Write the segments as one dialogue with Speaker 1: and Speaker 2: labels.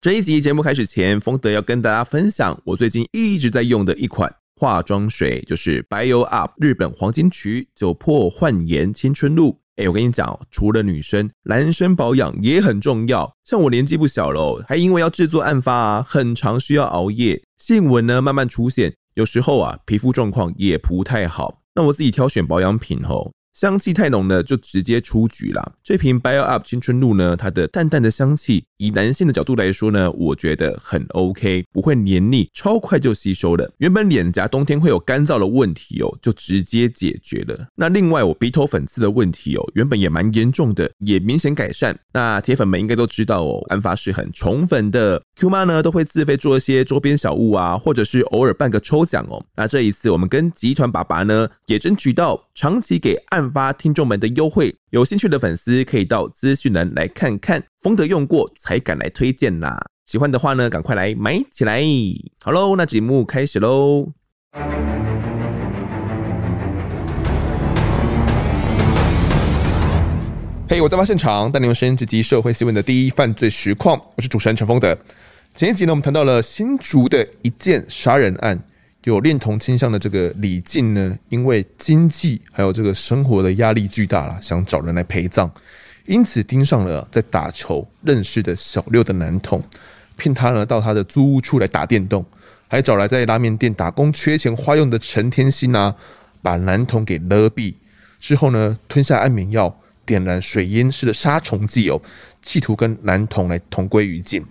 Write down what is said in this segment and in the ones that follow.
Speaker 1: 这一集节目开始前，丰德要跟大家分享我最近一直在用的一款化妆水，就是 Bio Up 日本黄金曲酒粕焕颜青春露。哎，我跟你讲，除了女生，男生保养也很重要。像我年纪不小了，还因为要制作案发啊，很常需要熬夜，细纹呢慢慢出现，有时候啊皮肤状况也不太好。那我自己挑选保养品吼。香气太浓的就直接出局啦。这瓶 Bio Up 青春露呢，它的淡淡的香气，以男性的角度来说呢，我觉得很 OK，不会黏腻，超快就吸收了。原本脸颊冬天会有干燥的问题哦，就直接解决了。那另外我鼻头粉刺的问题哦，原本也蛮严重的，也明显改善。那铁粉们应该都知道哦，安发是很宠粉的，Q 妈呢都会自费做一些周边小物啊，或者是偶尔办个抽奖哦。那这一次我们跟集团爸爸呢也争取到长期给发听众们的优惠，有兴趣的粉丝可以到资讯栏来看看。丰德用过才敢来推荐啦，喜欢的话呢，赶快来买起来。好喽，那节目开始喽。嘿，我在发现场，带您用声音直击社会新闻的第一犯罪实况。我是主持人陈丰德。前一集呢，我们谈到了新竹的一件杀人案。有恋童倾向的这个李静呢，因为经济还有这个生活的压力巨大了，想找人来陪葬，因此盯上了在打球认识的小六的男童，骗他呢到他的租屋处来打电动，还找来在拉面店打工缺钱花用的陈天心啊，把男童给勒毙之后呢，吞下安眠药，点燃水烟式的杀虫剂哦，企图跟男童来同归于尽。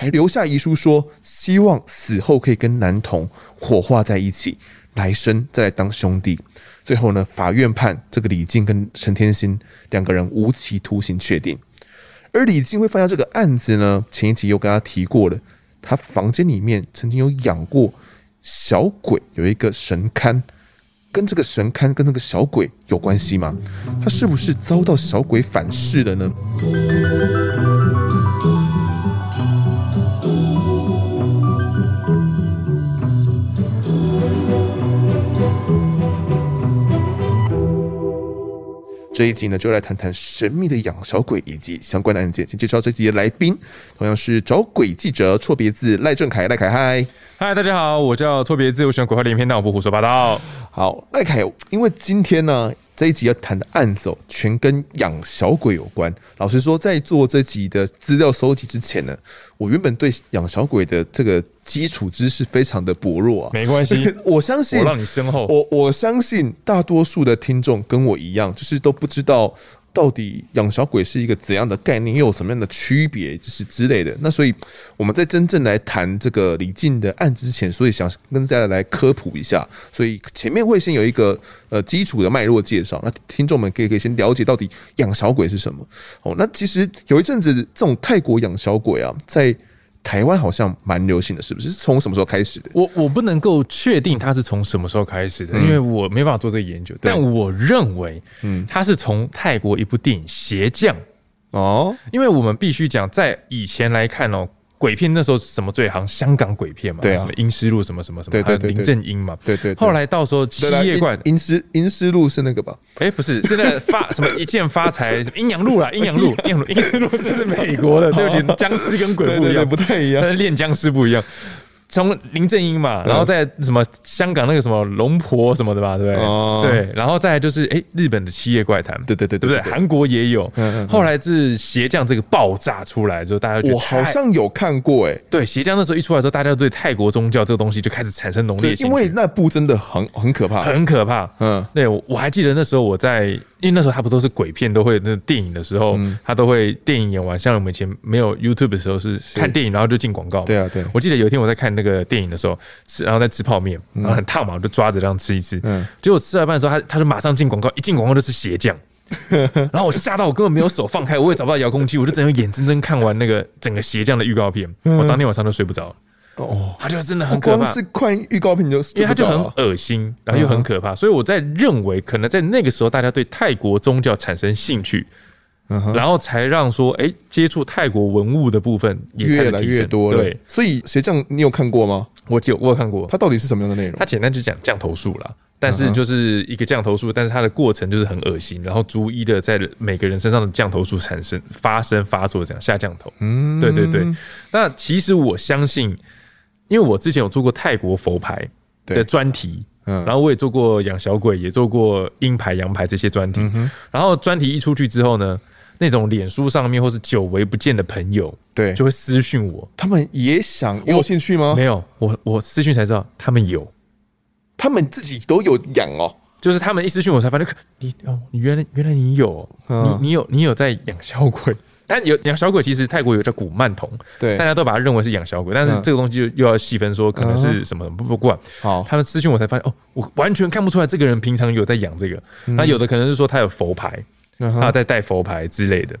Speaker 1: 还留下遗书说，希望死后可以跟男童火化在一起，来生再来当兄弟。最后呢，法院判这个李静跟陈天心两个人无期徒刑确定。而李静会犯下这个案子呢，前一集又跟他提过了，他房间里面曾经有养过小鬼，有一个神龛，跟这个神龛跟那个小鬼有关系吗？他是不是遭到小鬼反噬了呢？这一集呢，就来谈谈神秘的养小鬼以及相关的案件。先介绍这集的来宾，同样是找鬼记者错别字赖正凯，赖凯嗨，
Speaker 2: 嗨，大家好，我叫错别字，我喜欢鬼话连篇，但我不胡说八道。
Speaker 1: 好，赖凯，因为今天呢。这一集要谈的案子哦，全跟养小鬼有关。老实说，在做这集的资料收集之前呢，我原本对养小鬼的这个基础知识非常的薄弱啊。
Speaker 2: 没关系，
Speaker 1: 我相信
Speaker 2: 我让你身后，
Speaker 1: 我我相信大多数的听众跟我一样，就是都不知道。到底养小鬼是一个怎样的概念，又有什么样的区别，就是之类的。那所以我们在真正来谈这个李静的案子之前，所以想跟大家来科普一下。所以前面会先有一个呃基础的脉络介绍，那听众们可以可以先了解到底养小鬼是什么。哦，那其实有一阵子这种泰国养小鬼啊，在台湾好像蛮流行的，是不是？是从什么时候开始的？
Speaker 2: 我我不能够确定它是从什么时候开始的，嗯、因为我没办法做这个研究。但我认为，嗯，它是从泰国一部电影《鞋匠》哦，因为我们必须讲，在以前来看哦。鬼片那时候什么最行？香港鬼片嘛，对啊，什么阴尸路什么什么什么，对对对，林正英嘛，对对。后来到时候七夜怪
Speaker 1: 阴尸阴尸路是那个吧？
Speaker 2: 哎，不是，是那个发 什么一箭发财阴阳路啦，阴阳路阴阳路阴尸路是是美国的，对不起，僵尸跟鬼不一样，不太一样，练僵尸不一样。从林正英嘛，然后再什么香港那个什么龙婆什么的吧，对不对？哦，对，然后再来就是哎，日本的七夜怪谈，对对对对对，韩国也有。后来是鞋匠这个爆炸出来之后，大家觉得
Speaker 1: 我好像有看过哎。
Speaker 2: 对，鞋匠那时候一出来之后，大家对泰国宗教这个东西就开始产生浓烈
Speaker 1: 因为那部真的很很可怕，
Speaker 2: 很可怕。嗯，对，我还记得那时候我在。因为那时候他不都是鬼片，都会那电影的时候，他都会电影演完，像我们以前没有 YouTube 的时候是看电影，然后就进广告。对啊，对。我记得有一天我在看那个电影的时候，吃然后在吃泡面，然后很烫嘛，我就抓着这样吃一吃。嗯。结果吃了半的时候，他他就马上进广告，一进广告就是鞋匠。然后我吓到，我根本没有手放开，我也找不到遥控器，我就只能眼睁睁看完那个整个鞋匠的预告片。我当天晚上都睡不着。哦，他就真的很可怕，光是
Speaker 1: 看预告片就，
Speaker 2: 因为他就很恶心，然后又很可怕，所以我在认为，可能在那个时候，大家对泰国宗教产生兴趣，然后才让说，哎，接触泰国文物的部分也越来越多了。对，
Speaker 1: 所以鞋匠你有看过吗？
Speaker 2: 我有我有看过，
Speaker 1: 它到底是什么样的内容？
Speaker 2: 它简单就讲降头术啦，但是就是一个降头术，但是它的过程就是很恶心，然后逐一的在每个人身上的降头术产生发生发作，这样下降头。嗯，对对对。那其实我相信，因为我之前有做过泰国佛牌的专题，嗯，然后我也做过养小鬼，也做过阴牌、阳牌这些专题，然后专题一出去之后呢，那种脸书上面或是久违不见的朋友，对，就会私讯我，
Speaker 1: 他们也想有兴趣吗？
Speaker 2: 没有，我我私讯才知道他们有，
Speaker 1: 他们自己都有养哦，
Speaker 2: 就是他们一私讯我才发现，你哦，你原来原来你有，你你有你有在养小鬼，但有养小鬼其实泰国有叫古曼童，对，大家都把它认为是养小鬼，但是这个东西又又要细分说可能是什么不不管，好，他们私讯我才发现哦，我完全看不出来这个人平常有在养这个，那有的可能是说他有佛牌。他在带佛牌之类的，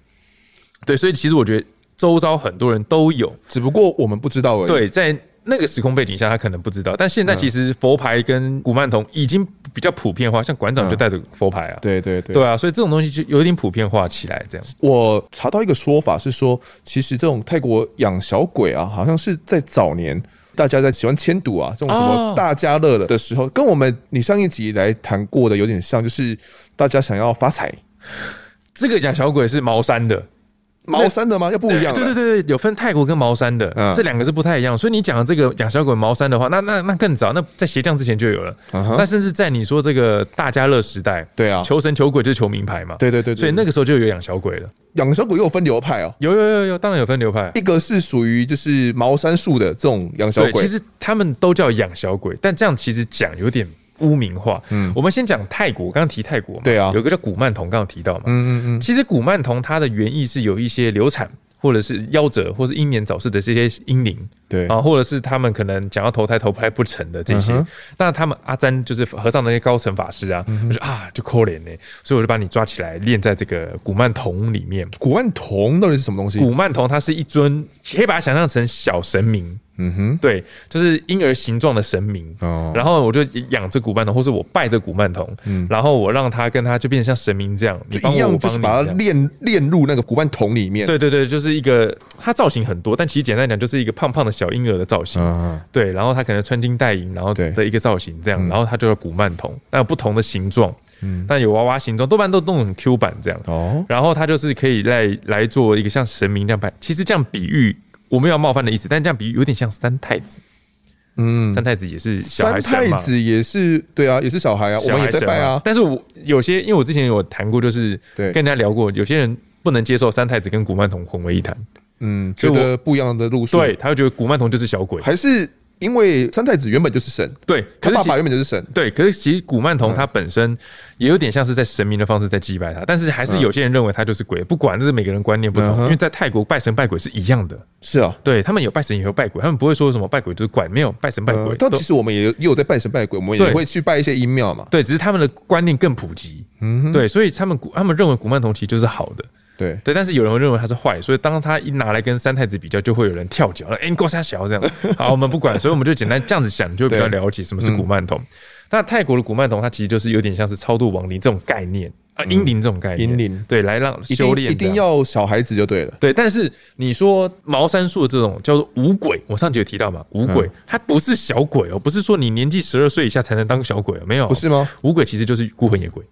Speaker 2: 对，所以其实我觉得周遭很多人都有，
Speaker 1: 只不过我们不知道而已。
Speaker 2: 对，在那个时空背景下，他可能不知道，但现在其实佛牌跟古曼童已经比较普遍化，像馆长就带着佛牌啊，
Speaker 1: 对对对，
Speaker 2: 对啊，所以这种东西就有点普遍化起来。这样，
Speaker 1: 我查到一个说法是说，其实这种泰国养小鬼啊，好像是在早年大家在喜欢签赌啊，这种什么大家乐的的时候，跟我们你上一集来谈过的有点像，就是大家想要发财。
Speaker 2: 这个养小鬼是茅山的，
Speaker 1: 茅山的吗？又不一样。
Speaker 2: 对对对对，有分泰国跟茅山的，嗯、这两个是不太一样。所以你讲的这个养小鬼茅山的话，那那那更早，那在鞋匠之前就有了。嗯、哼那甚至在你说这个大家乐时代，对啊，求神求鬼就是求名牌嘛。对对对，对，所以那个时候就有养小鬼了。
Speaker 1: 养小鬼又有分流派哦，
Speaker 2: 有有有有，当然有分流派。
Speaker 1: 一个是属于就是茅山术的这种养小鬼，
Speaker 2: 其实他们都叫养小鬼，但这样其实讲有点。污名化，嗯，我们先讲泰国，刚刚提泰国嘛，对啊，有个叫古曼童，刚刚提到嘛，嗯嗯嗯，其实古曼童它的原意是有一些流产或者是夭折或是英年早逝的这些婴灵，对。啊，或者是他们可能想要投胎投胎不成的这些，嗯、那他们阿詹就是和尚那些高层法师啊，嗯、哼。就说啊就可怜呢，所以我就把你抓起来练在这个古曼童里面。
Speaker 1: 古曼童到底是什么东西？
Speaker 2: 古曼童它是一尊，可以把它想象成小神明。嗯哼，对，就是婴儿形状的神明，哦，然后我就养着古曼童，或是我拜着古曼童，嗯，然后我让他跟他就变成像神明这样，
Speaker 1: 就一样，就是把它练练入那个古曼童里面。
Speaker 2: 对对对，就是一个，它造型很多，但其实简单讲就是一个胖胖的小婴儿的造型，嗯，对，然后他可能穿金戴银，然后的一个造型这样，然后他就叫古曼童，那有不同的形状，嗯，但有娃娃形状，多半都弄很 Q 版这样，哦，然后他就是可以来来做一个像神明这样拜，其实这样比喻。我没有冒犯的意思，但这样比喻有点像三太子。嗯，三太子也是小孩，
Speaker 1: 三太子也是对啊，也是小孩啊，我们也在拜啊。
Speaker 2: 但是我有些，因为我之前有谈过，就是跟人家聊过，有些人不能接受三太子跟古曼童混为一谈。
Speaker 1: 嗯，觉得不一样的路数，
Speaker 2: 对，他会觉得古曼童就是小鬼，
Speaker 1: 还是？因为三太子原本就是神，
Speaker 2: 对，
Speaker 1: 他爸爸原本就是神，
Speaker 2: 对。可是其实古曼童他本身也有点像是在神明的方式在祭拜他，但是还是有些人认为他就是鬼。不管这是每个人观念不同，因为在泰国拜神拜鬼是一样的，
Speaker 1: 是啊，
Speaker 2: 对他们有拜神也有拜鬼，他们不会说什么拜鬼就是怪，没有拜神拜鬼。
Speaker 1: 但其实我们也也有在拜神拜鬼，我们也会去拜一些阴庙嘛。
Speaker 2: 对，只是他们的观念更普及，嗯，对，所以他们古他们认为古曼童其实就是好的。对对，但是有人会认为它是坏，所以当他一拿来跟三太子比较，就会有人跳脚了。哎，你给我杀小这样。好，我们不管，所以我们就简单这样子想，就会比较了解什么是古曼童。嗯、那泰国的古曼童，它其实就是有点像是超度亡灵这种概念啊，婴灵这种概念。婴灵对，来让修炼，
Speaker 1: 一定要小孩子就对了。
Speaker 2: 对，但是你说茅山术的这种叫做五鬼，我上集有提到嘛，五鬼它不是小鬼哦，不是说你年纪十二岁以下才能当小鬼哦，没有，
Speaker 1: 不是吗？
Speaker 2: 五鬼其实就是孤魂野鬼。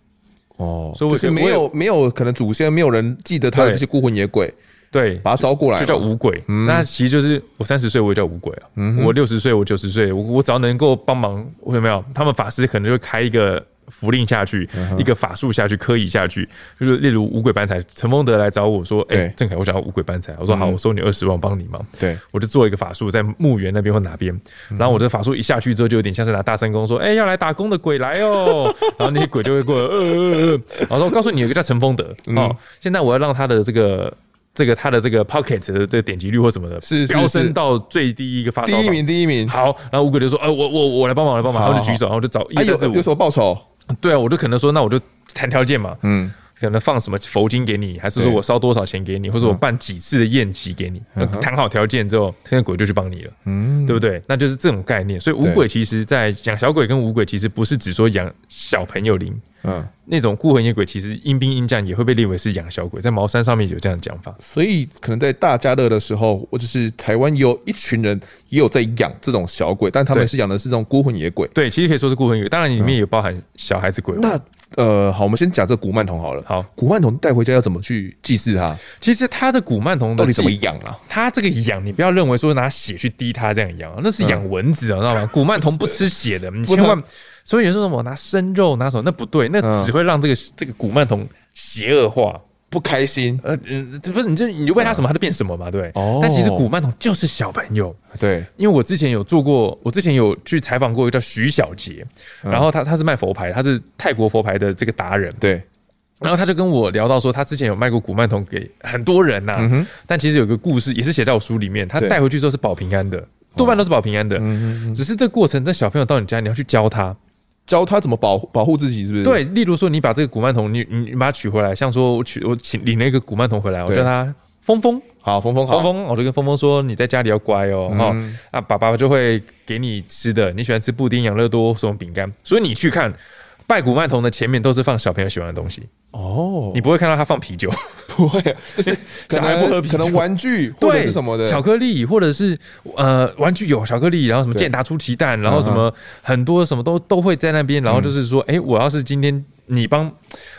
Speaker 1: 哦，所以就是没有没有可能祖先没有人记得他的这些孤魂野鬼，对，把他招过来
Speaker 2: 就叫五鬼。那其实就是我三十岁我也叫五鬼啊，我六十岁我九十岁我我只要能够帮忙，有没有？他们法师可能就会开一个符令下去，一个法术下去，科仪下去，就是例如五鬼搬财，陈丰德来找我说，哎，郑凯，我想要五鬼搬财，我说好，我收你二十万，我帮你忙。对，我就做一个法术在墓园那边或哪边，然后我这法术一下去之后，就有点像是拿大声公说，哎，要来打工的鬼来哦。然后那些鬼就会过来，呃呃呃，然后说我告诉你，有个叫陈丰德哦，现在我要让他的这个这个他的这个 Pocket 的这个点击率或什么的，是飙升到最低一个发烧，
Speaker 1: 第一名，第一名。
Speaker 2: 好，然后五鬼就说，呃，我我我来帮忙，来帮忙，然后就举手，然后就找，
Speaker 1: 有有什么报酬？
Speaker 2: 对啊，我就可能说，那我就谈条件嘛，嗯，可能放什么佛经给你，还是说我烧多少钱给你，或者我办几次的宴席给你，谈好条件之后，现在鬼就去帮你了，嗯，对不对？那就是这种概念。所以五鬼其实，在养小鬼跟五鬼，其实不是只说养小朋友灵，嗯，那种孤魂野鬼其实阴兵阴将也会被列为是养小鬼，在茅山上面有这样的讲法。
Speaker 1: 所以可能在大家乐的时候，或者是台湾有一群人也有在养这种小鬼，但他们是养的是这种孤魂野鬼。
Speaker 2: 对，其实可以说是孤魂野鬼，当然里面也包含小孩子鬼。
Speaker 1: 那呃，好，我们先讲这古曼童好了。
Speaker 2: 好，
Speaker 1: 古曼童带回家要怎么去祭祀它？
Speaker 2: 其实它的古曼童
Speaker 1: 到底怎么养啊？
Speaker 2: 它这个养，你不要认为说拿血去滴它这样养，那是养蚊子，嗯、知道吗？古曼童不吃血的，你千万。所以有时候我拿生肉拿什么，那不对，那只会让这个这个古曼童邪恶化。不开心，呃嗯，这不是你就你就喂他什么，他就变什么嘛，对。哦。但其实古曼童就是小朋友，
Speaker 1: 对。
Speaker 2: 因为我之前有做过，我之前有去采访过一个叫徐小杰，然后他他是卖佛牌，他是泰国佛牌的这个达人，
Speaker 1: 对。
Speaker 2: 然后他就跟我聊到说，他之前有卖过古曼童给很多人呐，嗯哼。但其实有个故事也是写在我书里面，他带回去之后是保平安的，多半都是保平安的。嗯嗯。只是这个过程，那小朋友到你家，你要去教他。
Speaker 1: 教他怎么保保护自己，是不是？
Speaker 2: 对，例如说，你把这个古曼童，你你把它取回来，像说我取我请领了一个古曼童回来，我叫他峰峰，
Speaker 1: 好，峰峰好，峰
Speaker 2: 峰，我就跟峰峰说，你在家里要乖哦，哈、嗯，啊，爸爸就会给你吃的，你喜欢吃布丁、养乐多什么饼干，所以你去看。拜古曼童的前面都是放小朋友喜欢的东西。哦，你不会看到他放啤酒，
Speaker 1: 不会，就 是小孩不喝啤酒，可能玩具或者是什么的。
Speaker 2: 巧克力，或者是呃玩具有巧克力，然后什么健达出奇蛋，然后什么很多什么都都会在那边，然后就是说，哎，我要是今天你帮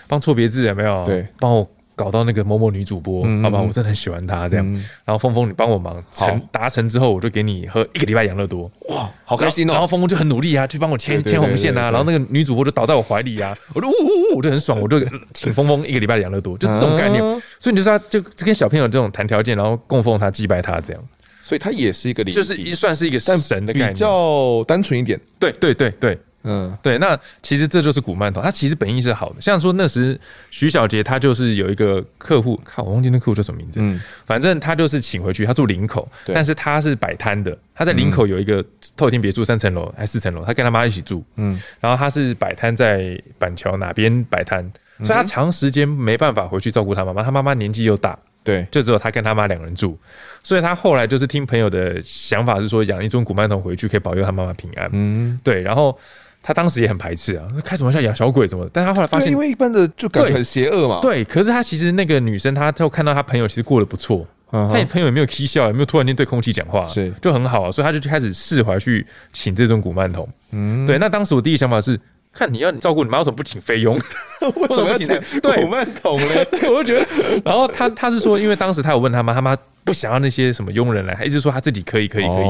Speaker 2: 帮错别字有没有？
Speaker 1: 对，
Speaker 2: 帮我。搞到那个某某女主播，嗯、好吧，我真的很喜欢她这样。嗯、然后峰峰，你帮我忙成达成之后，我就给你喝一个礼拜养乐多。哇，好开心哦！然后峰峰就很努力啊，去帮我牵牵红线啊。然后那个女主播就倒在我怀里啊，我就呜呜呜，我就很爽，我就请峰峰一个礼拜养乐多，就是这种概念。所以你就是他就跟小朋友这种谈条件，然后供奉他、祭拜他这样。
Speaker 1: 所以他也是一个灵，
Speaker 2: 就是一算是一个神的概念，
Speaker 1: 比较单纯一点。
Speaker 2: 对对对对。嗯，对，那其实这就是古曼童，他其实本意是好的。像说那时徐小杰，他就是有一个客户，看我忘记那客户叫什么名字，嗯，反正他就是请回去，他住林口，但是他是摆摊的，他在林口有一个透天别墅，三层楼还是四层楼，他跟他妈一起住，嗯，然后他是摆摊在板桥哪边摆摊，所以他长时间没办法回去照顾他妈妈，他妈妈年纪又大，
Speaker 1: 对，
Speaker 2: 就只有他跟他妈两个人住，所以他后来就是听朋友的想法是说养一尊古曼童回去可以保佑他妈妈平安，嗯，对，然后。他当时也很排斥啊，开什么玩笑养小鬼什么的。但他后来发现，
Speaker 1: 因为一般的就感觉很邪恶嘛。
Speaker 2: 对，可是他其实那个女生，她就看到她朋友其实过得不错，他也朋友也没有 k 笑，也没有突然间对空气讲话，是就很好啊。所以他就开始释怀去请这种古曼童。嗯，对。那当时我第一想法是，看你要你照顾你妈，为什么不请菲佣？为什么要请古曼童呢？对，我就觉得。然后他他是说，因为当时他有问他妈，他妈。不想要那些什么佣人来，他一直说他自己可以，可以，可以。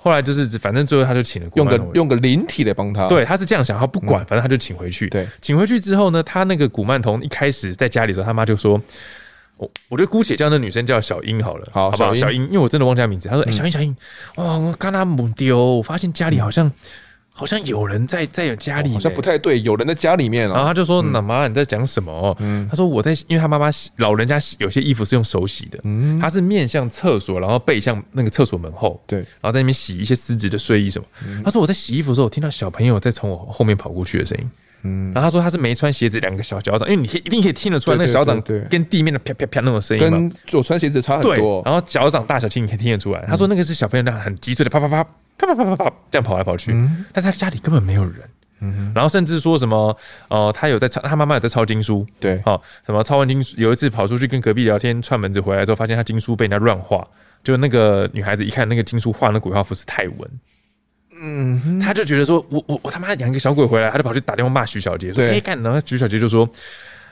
Speaker 2: 后来就是，反正最后他就请了
Speaker 1: 用个用个灵体来帮他。
Speaker 2: 对，他是这样想，他不管，反正他就请回去。对，请回去之后呢，他那个古曼童一开始在家里的时候，他妈就说：“我我就姑且叫那女生叫小英好了，好，好不好？小英，因为我真的忘记她名字。”他说：“哎，小英，小英，哇，我刚刚母丢，我发现家里好像。”好像有人在在有家里，
Speaker 1: 好像不太对，有人在家里面。
Speaker 2: 然后他就说：“那妈，你在讲什么？”嗯，他说：“我在，因为他妈妈老人家有些衣服是用手洗的，嗯，他是面向厕所，然后背向那个厕所门后，对，然后在那边洗一些丝质的睡衣什么。他说我在洗衣服的时候，我听到小朋友在从我后面跑过去的声音，嗯，然后他说他是没穿鞋子，两个小脚掌，因为你一定可以听得出来，那个小掌跟地面的啪啪啪那种声音嘛，
Speaker 1: 跟我穿鞋子差很多。
Speaker 2: 然后脚掌大小其实你可以听得出来。他说那个是小朋友那样很急促的啪啪啪。啪啪啪啪啪，这样跑来跑去，嗯、但是他家里根本没有人，嗯、然后甚至说什么，呃，他有在抄，他妈妈有在抄经书，
Speaker 1: 对，
Speaker 2: 好，什么抄完经书，有一次跑出去跟隔壁聊天，串门子回来之后，发现他经书被人家乱画，就那个女孩子一看那个经书画那鬼画符是泰文，嗯哼，他就觉得说我我我他妈养一个小鬼回来，他就跑去打电话骂徐小杰，说，哎干对，然后徐小杰就说。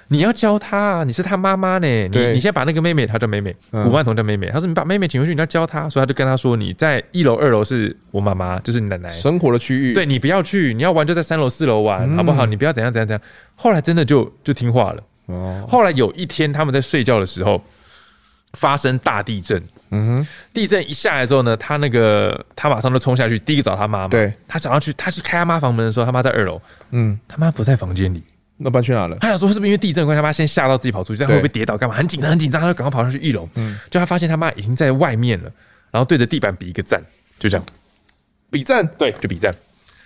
Speaker 2: 你要教他啊！你是他妈妈呢。你你先把那个妹妹，她叫妹妹，古曼童叫妹妹。他说你把妹妹请回去，你要教她，所以他就跟她说：你在一楼、二楼是我妈妈，就是你奶奶
Speaker 1: 生活的区域。
Speaker 2: 对，你不要去，你要玩就在三楼、四楼玩，好不好？你不要怎样怎样怎样。后来真的就就听话了。哦。后来有一天他们在睡觉的时候发生大地震。嗯哼。地震一下来之后呢，他那个他马上就冲下去，第一个找他妈妈。对。他想要去，他去开他妈房门的时候，他妈在二楼。嗯。他妈不在房间里。
Speaker 1: 那搬去哪了？
Speaker 2: 他想说是不是因为地震关系，他妈先吓到自己跑出去，这样会不会跌倒干嘛？很紧张，很紧张，他就赶快跑上去一楼。嗯，就他发现他妈已经在外面了，然后对着地板比一个赞，就这样
Speaker 1: 比赞，
Speaker 2: 对，就比赞，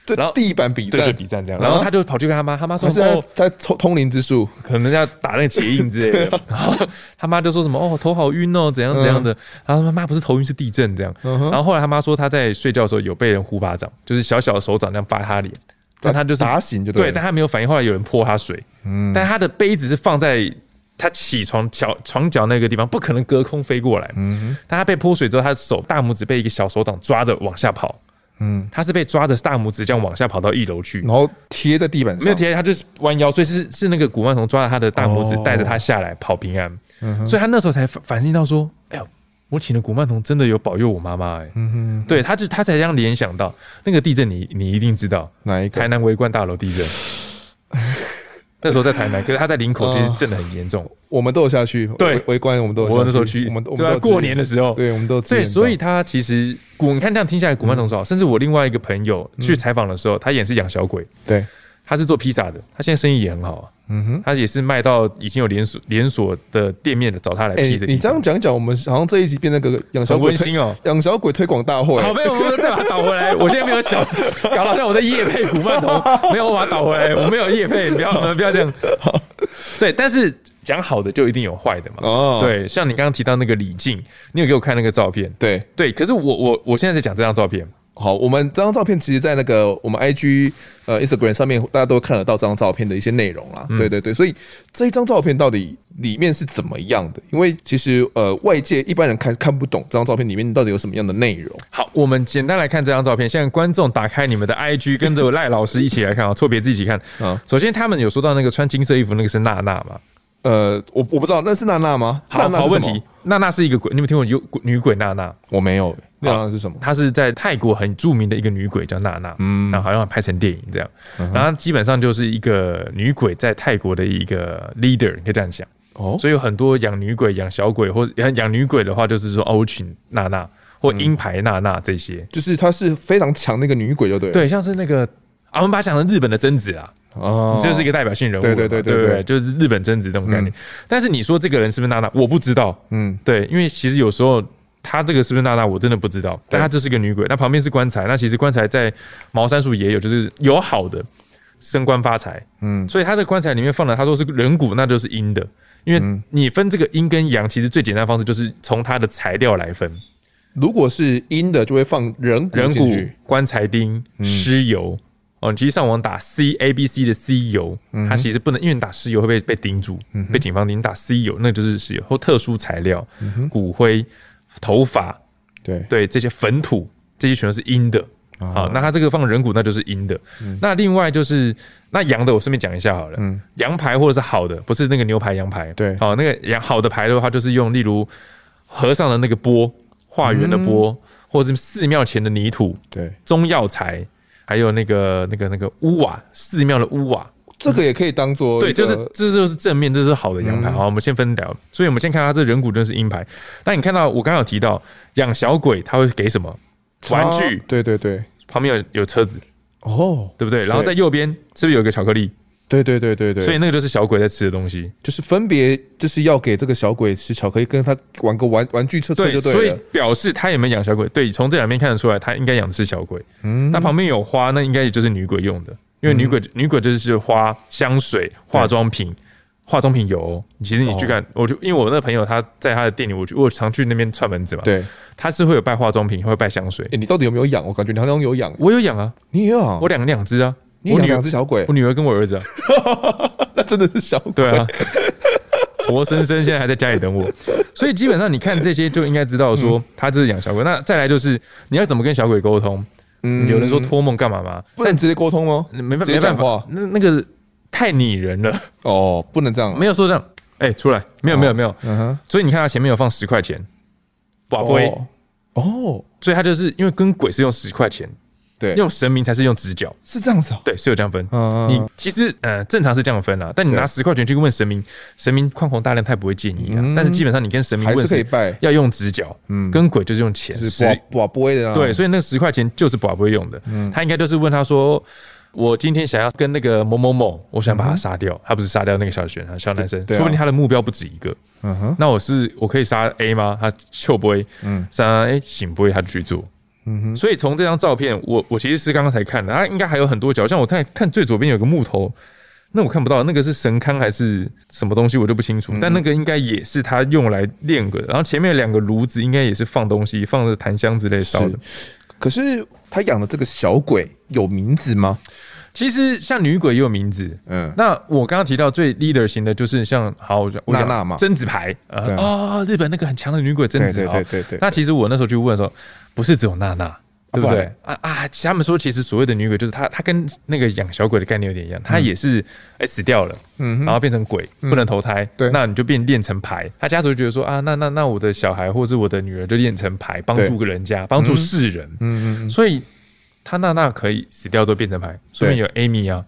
Speaker 1: 对，然后地板比赞，
Speaker 2: 就比赞这样。然后他就跑去跟他妈，他妈说：“哦，
Speaker 1: 他通通灵之术，
Speaker 2: 可能要打那个结印之类的。”然后他妈就说什么：“哦，头好晕哦，怎样怎样的。”然后他妈不是头晕是地震这样。然后后来他妈说他在睡觉的时候有被人呼巴掌，就是小小的手掌这样扒他脸。但他就是
Speaker 1: 打醒就
Speaker 2: 对，但他没有反应。后来有人泼他水，嗯，但他的杯子是放在他起床脚床脚那个地方，不可能隔空飞过来，嗯。但他被泼水之后，他的手大拇指被一个小手掌抓着往下跑，嗯，他是被抓着大拇指这样往下跑到一楼去，
Speaker 1: 然后贴在地板上，
Speaker 2: 没有贴，他就是弯腰，所以是是那个古曼童抓着他的大拇指带着他下来跑平安，嗯，所以他那时候才反应到说，哎呦。我请的古曼童真的有保佑我妈妈哎，嗯哼，对，他就他才这样联想到那个地震你，你你一定知道
Speaker 1: 哪一个？
Speaker 2: 台南维冠大楼地震，那时候在台南，可是他在林口其实震得很严重，
Speaker 1: 我们都有下去，
Speaker 2: 对，
Speaker 1: 维冠我们都有，
Speaker 2: 我那时候去，我们我们在过年的时候，
Speaker 1: 对，我们都
Speaker 2: 对，所以他其实古，你看这样听下来，古曼童说，甚至我另外一个朋友去采访的时候，他也是养小鬼，
Speaker 1: 对，
Speaker 2: 他是做披萨的，他现在生意也很好啊。嗯哼，他也是卖到已经有连锁连锁的店面的，找他来批着、欸。
Speaker 1: 你这样讲讲，我们好像这一集变成个养小鬼温馨哦，养小鬼推广大会。
Speaker 2: 好，没有，我们再把它倒回来。我现在没有小，搞得好像我在夜配古曼童，没有，我把它倒回来。我没有夜配，不要，不要这样。对，但是讲好的就一定有坏的嘛。哦，对，像你刚刚提到那个李静，你有给我看那个照片？
Speaker 1: 对，
Speaker 2: 对。可是我我我现在在讲这张照片。
Speaker 1: 好，我们这张照片其实，在那个我们 IG 呃 Instagram 上面，大家都看得到这张照片的一些内容啦。嗯、对对对，所以这一张照片到底里面是怎么样的？因为其实呃外界一般人看看不懂这张照片里面到底有什么样的内容。
Speaker 2: 好，我们简单来看这张照片。现在观众打开你们的 IG，跟着我赖老师一起来看啊，错别字一起看。啊，首先他们有说到那个穿金色衣服那个是娜娜吗？
Speaker 1: 呃，我我不知道那是娜娜吗？
Speaker 2: 好，好问题。娜娜是一个鬼，你有听过有女鬼娜娜？
Speaker 1: 我没有。娜娜是什么？
Speaker 2: 她是在泰国很著名的一个女鬼，叫娜娜。嗯，然后好像拍成电影这样。然后基本上就是一个女鬼在泰国的一个 leader，可以这样想。哦，所以有很多养女鬼、养小鬼，或养女鬼的话，就是说欧群娜娜或鹰牌娜娜这些。
Speaker 1: 就是她是非常强那个女鬼，就对。
Speaker 2: 对，像是那个啊，我们把它想成日本的贞子啊。哦，这是一个代表性人物，对对对对对，就是日本贞子这种概念。但是你说这个人是不是娜娜？我不知道。嗯，对，因为其实有时候她这个是不是娜娜，我真的不知道。但她这是个女鬼，那旁边是棺材，那其实棺材在茅山术也有，就是有好的升官发财。嗯，所以他的棺材里面放的，他说是人骨，那就是阴的。因为你分这个阴跟阳，其实最简单的方式就是从它的材料来分。
Speaker 1: 如果是阴的，就会放人骨、
Speaker 2: 人骨、棺材钉、尸油。哦，你其实上网打 C A B C 的 C 油，它其实不能，因为你打石油会被被盯住，被警方盯。打 C 油，那就是石油或特殊材料，骨灰、头发，对对，这些坟土，这些全都是阴的。好，那它这个放人骨，那就是阴的。那另外就是那阳的，我顺便讲一下好了。羊排或者是好的，不是那个牛排羊排。对，好，那个羊好的牌的话，就是用例如和尚的那个钵，化缘的钵，或者是寺庙前的泥土，对，中药材。还有那个、那个、那个屋瓦，寺庙的屋瓦，
Speaker 1: 这个也可以当做
Speaker 2: 对，就是这就是正面，这是好的阳牌。好，我们先分聊。所以我们先看它这人骨真是阴牌。那你看到我刚刚有提到养小鬼，他会给什么玩具？
Speaker 1: 对对对，
Speaker 2: 旁边有有车子
Speaker 1: 哦，
Speaker 2: 对不对？然后在右边是不是有一个巧克力？
Speaker 1: 对对对对对，
Speaker 2: 所以那个就是小鬼在吃的东西，
Speaker 1: 就是分别就是要给这个小鬼吃巧克力，跟他玩个玩玩具车车就对了。
Speaker 2: 所以表示他也没有养小鬼？对，从这两边看得出来，他应该养的是小鬼。嗯，那旁边有花，那应该也就是女鬼用的，因为女鬼女鬼就是花、香水、化妆品、化妆品油。其实你去看，我就因为我那个朋友他在他的店里，我我常去那边串门子嘛。对，他是会有拜化妆品，会拜香水。
Speaker 1: 哎，你到底有没有养？我感觉你好像有养。
Speaker 2: 我有养啊，
Speaker 1: 你也有啊？
Speaker 2: 我养两只啊。
Speaker 1: 我养两只小鬼，
Speaker 2: 我女儿跟我儿子，啊
Speaker 1: 那真的是小鬼。
Speaker 2: 对啊，活生生现在还在家里等我，所以基本上你看这些就应该知道说他这是养小鬼。那再来就是你要怎么跟小鬼沟通？嗯，有人说托梦干嘛吗？
Speaker 1: 不能直接沟通吗？
Speaker 2: 没办没办法，那那个太拟人了
Speaker 1: 哦，不能这样。
Speaker 2: 没有说这样，哎，出来，没有没有没有，嗯哼。所以你看他前面有放十块钱，宝贝哦，所以他就是因为跟鬼是用十块钱。对，用神明才是用直角，
Speaker 1: 是这样子哦。
Speaker 2: 对，是有这样分。嗯，你其实呃正常是这样分啊，但你拿十块钱去问神明，神明宽宏大量，他也不会建议啊。但是基本上你跟神明问，还是可以拜，要用直角。嗯，跟鬼就是用钱，
Speaker 1: 是跋跋杯的。
Speaker 2: 对，所以那十块钱就是寡不会用的。嗯，他应该就是问他说，我今天想要跟那个某某某，我想把他杀掉，他不是杀掉那个小学生，小男生，说不定他的目标不止一个。嗯哼，那我是我可以杀 A 吗？他就不会，嗯，杀 A 醒不会，他就去做。嗯哼，所以从这张照片，我我其实是刚刚才看的，它应该还有很多角，像我看看最左边有个木头，那我看不到，那个是神龛还是什么东西，我就不清楚。但那个应该也是他用来练过的。然后前面两个炉子应该也是放东西，放着檀香之类烧的。
Speaker 1: 可是他养的这个小鬼有名字吗？
Speaker 2: 其实像女鬼也有名字，嗯，那我刚刚提到最 leader 型的就是像好，娜娜嘛，贞子牌。啊，哦，日本那个很强的女鬼贞子，对对对对。那其实我那时候去问的时候，不是只有娜娜。对不对？啊啊？他们说，其实所谓的女鬼，就是她，她跟那个养小鬼的概念有点一样，她也是哎死掉了，嗯，然后变成鬼，不能投胎，对，那你就变练成牌。他家属就觉得说啊，那那那我的小孩或是我的女儿就练成牌，帮助个人家，帮助世人，嗯嗯，所以他娜娜可以死掉之后变成牌，说明有 Amy 啊，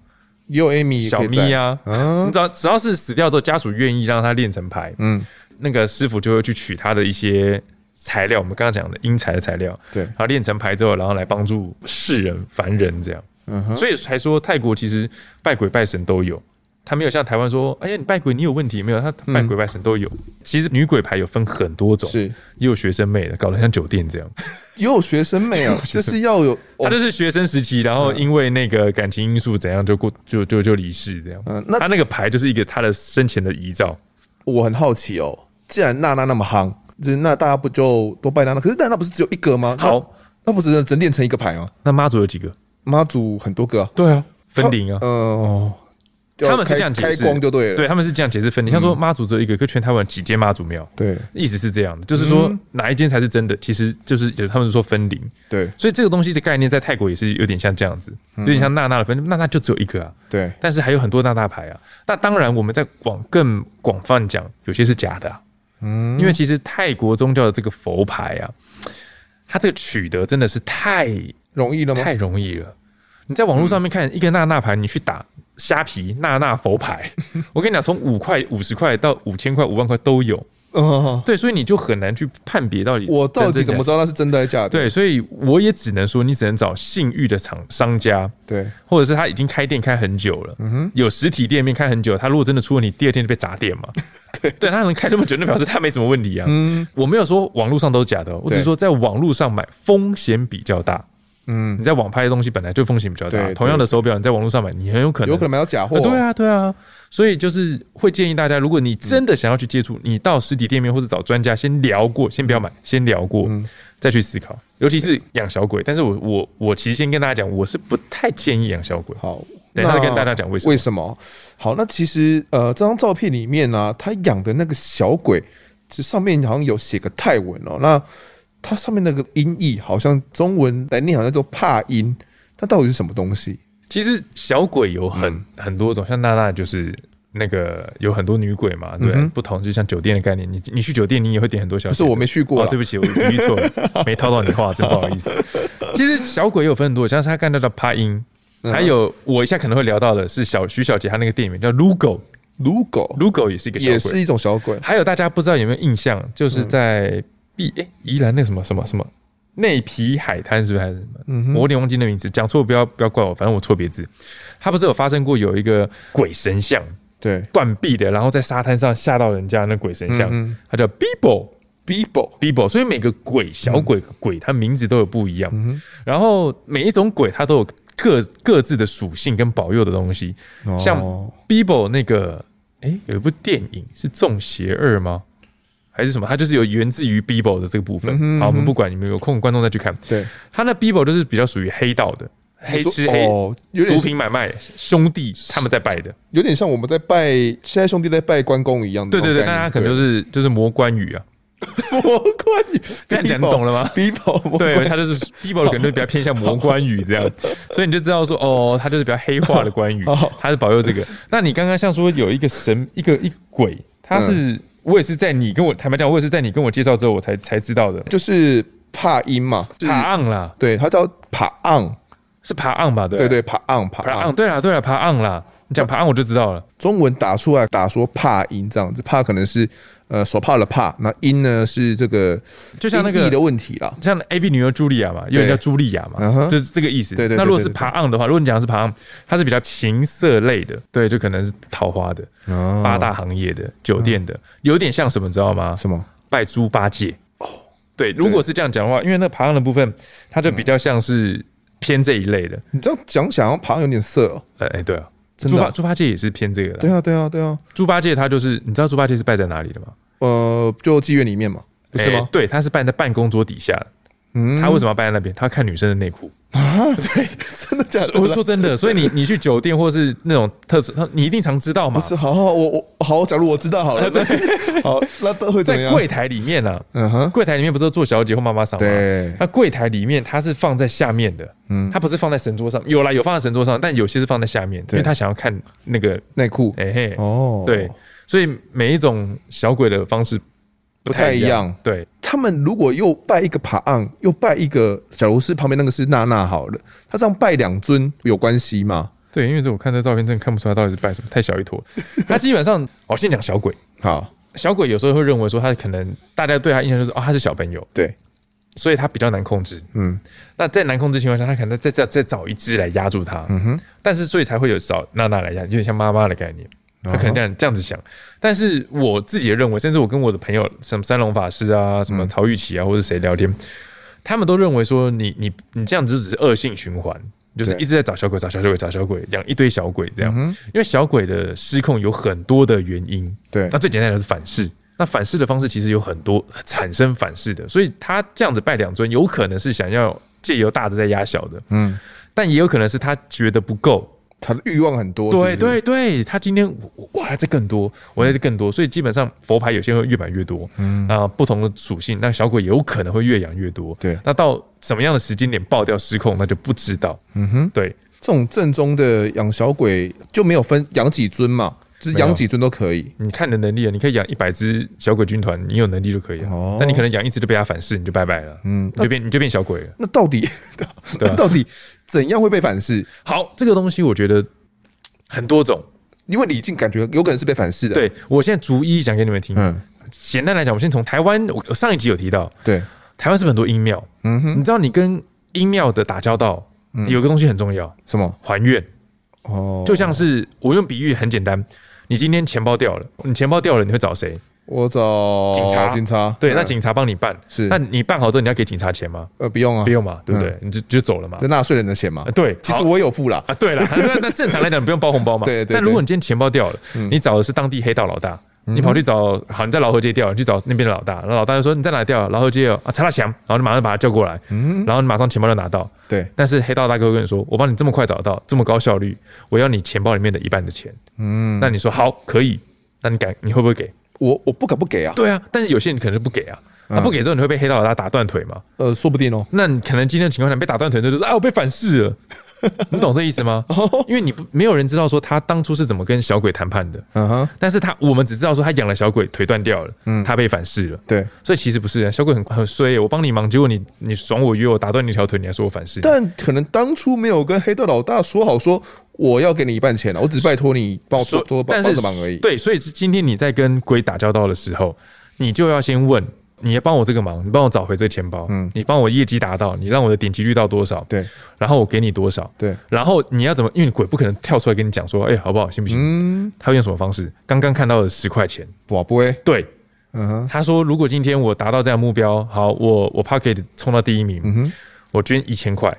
Speaker 1: 也有 Amy
Speaker 2: 小咪啊，你只要只要是死掉之后，家属愿意让他练成牌，嗯，那个师傅就会去取他的一些。材料，我们刚刚讲的阴材的材料，对，然后练成牌之后，然后来帮助世人凡人这样，嗯哼，所以才说泰国其实拜鬼拜神都有，他没有像台湾说，哎呀，你拜鬼你有问题没有？他拜鬼拜神都有。其实女鬼牌有分很多种，是，也有学生妹的，搞得像酒店这样，
Speaker 1: 也有学生妹啊，就是要有，
Speaker 2: 他就是学生时期，然后因为那个感情因素怎样就过就就就离世这样，嗯，那他那个牌就是一个他的生前的遗照。
Speaker 1: 我很好奇哦，既然娜娜那么夯。那大家不就都拜娜娜？可是娜娜不是只有一个吗？
Speaker 2: 好，
Speaker 1: 那不是整练成一个牌吗？
Speaker 2: 那妈祖有几个？
Speaker 1: 妈祖很多个啊。
Speaker 2: 对啊，分灵啊。
Speaker 1: 哦，
Speaker 2: 他们是这样解释，
Speaker 1: 开光就对了。
Speaker 2: 对，他们是这样解释分灵。像说妈祖只有一个，可全台湾几间妈祖庙？对，意思是这样的，就是说哪一间才是真的？其实就是有他们说分灵。对，所以这个东西的概念在泰国也是有点像这样子，有点像娜娜的分，娜娜就只有一个啊。对，但是还有很多娜娜牌啊。那当然，我们在广更广泛讲，有些是假的。嗯，因为其实泰国宗教的这个佛牌啊，它这个取得真的是太
Speaker 1: 容易了吗？
Speaker 2: 太容易了。你在网络上面看一个娜娜牌，你去打虾皮娜娜佛牌，我跟你讲，从五块、五十块到五千块、五万块都有。哦，对，所以你就很难去判别到底
Speaker 1: 我到底怎么知道那是真的还是假的？
Speaker 2: 对，所以我也只能说，你只能找信誉的厂商家，对，或者是他已经开店开很久了，嗯哼，有实体店面开很久，他如果真的出问题，第二天就被砸店嘛。对，对他能开这么久，那表示他没什么问题啊。嗯，我没有说网络上都是假的，我只是说在网络上买风险比较大。嗯，你在网拍的东西本来就风险比较大，同样的手表，你在网络上买，你很有可能
Speaker 1: 有可能买到假货。
Speaker 2: 对啊，对啊。所以就是会建议大家，如果你真的想要去接触，你到实体店面或者找专家先聊过，先不要买，先聊过，再去思考。尤其是养小鬼，但是我我我其实先跟大家讲，我是不太建议养小鬼。好，等一下再跟大家讲为什么。
Speaker 1: 为什么？好，那其实呃，这张照片里面呢，他养的那个小鬼，这上面好像有写个泰文哦。那它上面那个音译好像中文来念好像叫怕音，它到底是什么东西？
Speaker 2: 其实小鬼有很、嗯、很多种，像娜娜就是那个有很多女鬼嘛，对，嗯、不同，就像酒店的概念，你你去酒店你也会点很多小鬼。
Speaker 1: 不是我没去过、啊。哦，对不起，我语错了，没套到你话，真不好意思。
Speaker 2: 其实小鬼有分很多，像是他看到的怕音，还有我一下可能会聊到的是小徐小杰他那个电影叫 Lugo，Lugo，Lugo 也是一个小鬼，
Speaker 1: 也是一种小鬼。
Speaker 2: 还有大家不知道有没有印象，就是在 B 哎宜兰那什么什么什么。内皮海滩是不是还是什么？嗯、哼我有点忘记那名字，讲错不要不要怪我，反正我错别字。他不是有发生过有一个鬼神像，对，断臂的，然后在沙滩上吓到人家那鬼神像，嗯、他叫 Bibo，Bibo，Bibo。所以每个鬼小鬼鬼，它名字都有不一样。嗯、然后每一种鬼，它都有各各自的属性跟保佑的东西。哦、像 Bibo 那个，哎、欸，有一部电影是《中邪二》吗？还是什么？它就是有源自于 Bible 的这个部分。嗯哼嗯哼，好，我们不管，你们有空观众再去看。对，他那 Bible 就是比较属于黑道的，黑吃黑，哦、毒品买卖，兄弟他们在拜的，
Speaker 1: 有点像我们在拜现在兄弟在拜关公一样的。
Speaker 2: 对对对，大家可能就是就是魔关羽啊，
Speaker 1: 魔关羽，
Speaker 2: 这样讲你懂了吗？
Speaker 1: Bible，
Speaker 2: 对，他就是 Bible 可能就比较偏向魔关羽这样，所以你就知道说，哦，他就是比较黑化的关羽，他是保佑这个。那你刚刚像说有一个神，一个一个鬼，他是。嗯我也是在你跟我坦白讲，我也是在你跟我介绍之后，我才才知道的，
Speaker 1: 就是帕音嘛，
Speaker 2: 帕昂啦，
Speaker 1: 对，它叫帕昂，
Speaker 2: 是帕昂吧？对。
Speaker 1: 对对，帕昂帕昂，
Speaker 2: 对啦对啦，帕昂啦。你讲帕昂我就知道了，
Speaker 1: 中文打出来打说怕音这样子，怕可能是呃手帕的怕，那音呢是这个
Speaker 2: 就像那个
Speaker 1: 的问题啦，
Speaker 2: 像 A B 女儿茱莉亚嘛，有人叫茱莉亚嘛，就是这个意思。对对。那如果是爬昂的话，如果你讲的是爬昂，它是比较情色类的，对，就可能是桃花的，八大行业的，酒店的，有点像什么，你知道吗？什么？拜猪八戒。哦，对，如果是这样讲的话，因为那爬昂的部分，它就比较像是偏这一类的。
Speaker 1: 你知道讲起来，爬昂有点色哦。
Speaker 2: 哎哎，对啊。猪八猪八戒也是偏这个的。
Speaker 1: 对啊，对啊，对啊。
Speaker 2: 猪八戒他就是，你知道猪八戒是拜在哪里的吗？
Speaker 1: 呃，就妓院里面嘛，不是吗？
Speaker 2: 对，他是拜在办公桌底下。嗯，他为什么要摆在那边？他要看女生的内裤
Speaker 1: 啊？对，真的假的？
Speaker 2: 我说真的，所以你你去酒店或是那种特色，他你一定常知道嘛？
Speaker 1: 不是，好好，我我好，假如我知道好了，对，好，那都会
Speaker 2: 在柜台里面呢。嗯哼，柜台里面不是做小姐或妈妈桑吗？对，那柜台里面它是放在下面的，嗯，它不是放在神桌上，有啦，有放在神桌上，但有些是放在下面，因为他想要看那个
Speaker 1: 内裤。
Speaker 2: 哎嘿，哦，对，所以每一种小鬼的方式。不太一样，对，
Speaker 1: 他们如果又拜一个帕昂，又拜一个，假如是旁边那个是娜娜好了，他这样拜两尊有关系吗？
Speaker 2: 对，因为这我看这照片，真的看不出来到底是拜什么，太小一坨。他基本上，我先讲小鬼，
Speaker 1: 好，
Speaker 2: 小鬼有时候会认为说他可能大家对他印象就是哦，他是小朋友，
Speaker 1: 对，
Speaker 2: 所以他比较难控制，嗯，那在难控制情况下，他可能再再再找一只来压住他，嗯哼，但是所以才会有找娜娜来压，有点像妈妈的概念。他可能这样这样子想，但是我自己的认为，甚至我跟我的朋友，什么三龙法师啊，什么曹玉琪啊，或者谁聊天，他们都认为说，你你你这样子就只是恶性循环，就是一直在找小鬼、找小鬼、找小鬼，养一堆小鬼这样。因为小鬼的失控有很多的原因，对，那最简单的是反噬，那反噬的方式其实有很多产生反噬的，所以他这样子拜两尊，有可能是想要借由大的在压小的，嗯，但也有可能是他觉得不够。
Speaker 1: 他的欲望很多，
Speaker 2: 对对对，他今天我我还在更多，我还在更多，所以基本上佛牌有些会越买越多，嗯。啊，不同的属性，那小鬼有可能会越养越多，对，那到什么样的时间点爆掉失控，那就不知道，嗯哼，对，
Speaker 1: 这种正宗的养小鬼就没有分养几尊嘛，只是养几尊都可以，
Speaker 2: 你看你的能力啊，你可以养一百只小鬼军团，你有能力就可以了，哦，那你可能养一只就被他反噬，你就拜拜了，嗯，你就变你就变小鬼了，
Speaker 1: 那到底 对，到底？怎样会被反噬？
Speaker 2: 好，这个东西我觉得很多种，
Speaker 1: 因为李靖感觉有可能是被反噬的。
Speaker 2: 对，我现在逐一讲给你们听。嗯，简单来讲，我先从台湾，我上一集有提到，
Speaker 1: 对，
Speaker 2: 台湾是不是很多阴庙？嗯哼，你知道你跟阴庙的打交道，有个东西很重要，
Speaker 1: 什么？
Speaker 2: 还愿。哦，就像是我用比喻很简单，你今天钱包掉了，你钱包掉了，你会找谁？
Speaker 1: 我找警察，警察
Speaker 2: 对，那警察帮你办是，那你办好之后你要给警察钱吗？
Speaker 1: 呃，不用啊，
Speaker 2: 不用嘛，对不对？你就就走了嘛，
Speaker 1: 就纳税人的钱嘛。
Speaker 2: 对，
Speaker 1: 其实我有付了
Speaker 2: 啊。对了，那那正常来讲你不用包红包嘛。对对。但如果你今天钱包掉了，你找的是当地黑道老大，你跑去找，好，你在老河街掉，你去找那边的老大，然后老大就说你在哪掉？老河街哦，啊，查到墙，然后你马上把他叫过来，嗯，然后你马上钱包就拿到。对。但是黑道大哥会跟你说，我帮你这么快找到，这么高效率，我要你钱包里面的一半的钱。嗯。那你说好，可以，那你敢，你会不会给？
Speaker 1: 我我不敢不给啊，
Speaker 2: 对啊，但是有些人可能是不给啊，他不给之后你会被黑道老大打断腿吗？
Speaker 1: 呃，说不定哦。
Speaker 2: 那你可能今天的情况下被打断腿，就是啊，我被反噬了，你懂这意思吗？因为你不没有人知道说他当初是怎么跟小鬼谈判的，嗯哼。但是他我们只知道说他养了小鬼，腿断掉了，嗯，他被反噬了，对。所以其实不是啊，小鬼很很衰，我帮你忙，结果你你爽我约我打断你一条腿，你还说我反噬。
Speaker 1: 但可能当初没有跟黑道老大说好说。我要给你一半钱了，我只拜托你帮我做多帮个忙而已。
Speaker 2: 对，所以今天你在跟鬼打交道的时候，你就要先问，你要帮我这个忙，你帮我找回这个钱包，嗯，你帮我业绩达到，你让我的点击率到多少？对，然后我给你多少？对，然后你要怎么？因为鬼不可能跳出来跟你讲说，哎，好不好，行不行？嗯，他会用什么方式？刚刚看到的十块钱，
Speaker 1: 哇，不会，
Speaker 2: 对，嗯哼，他说如果今天我达到这样目标，好，我我 Pocket 冲到第一名，嗯哼，我捐一千块，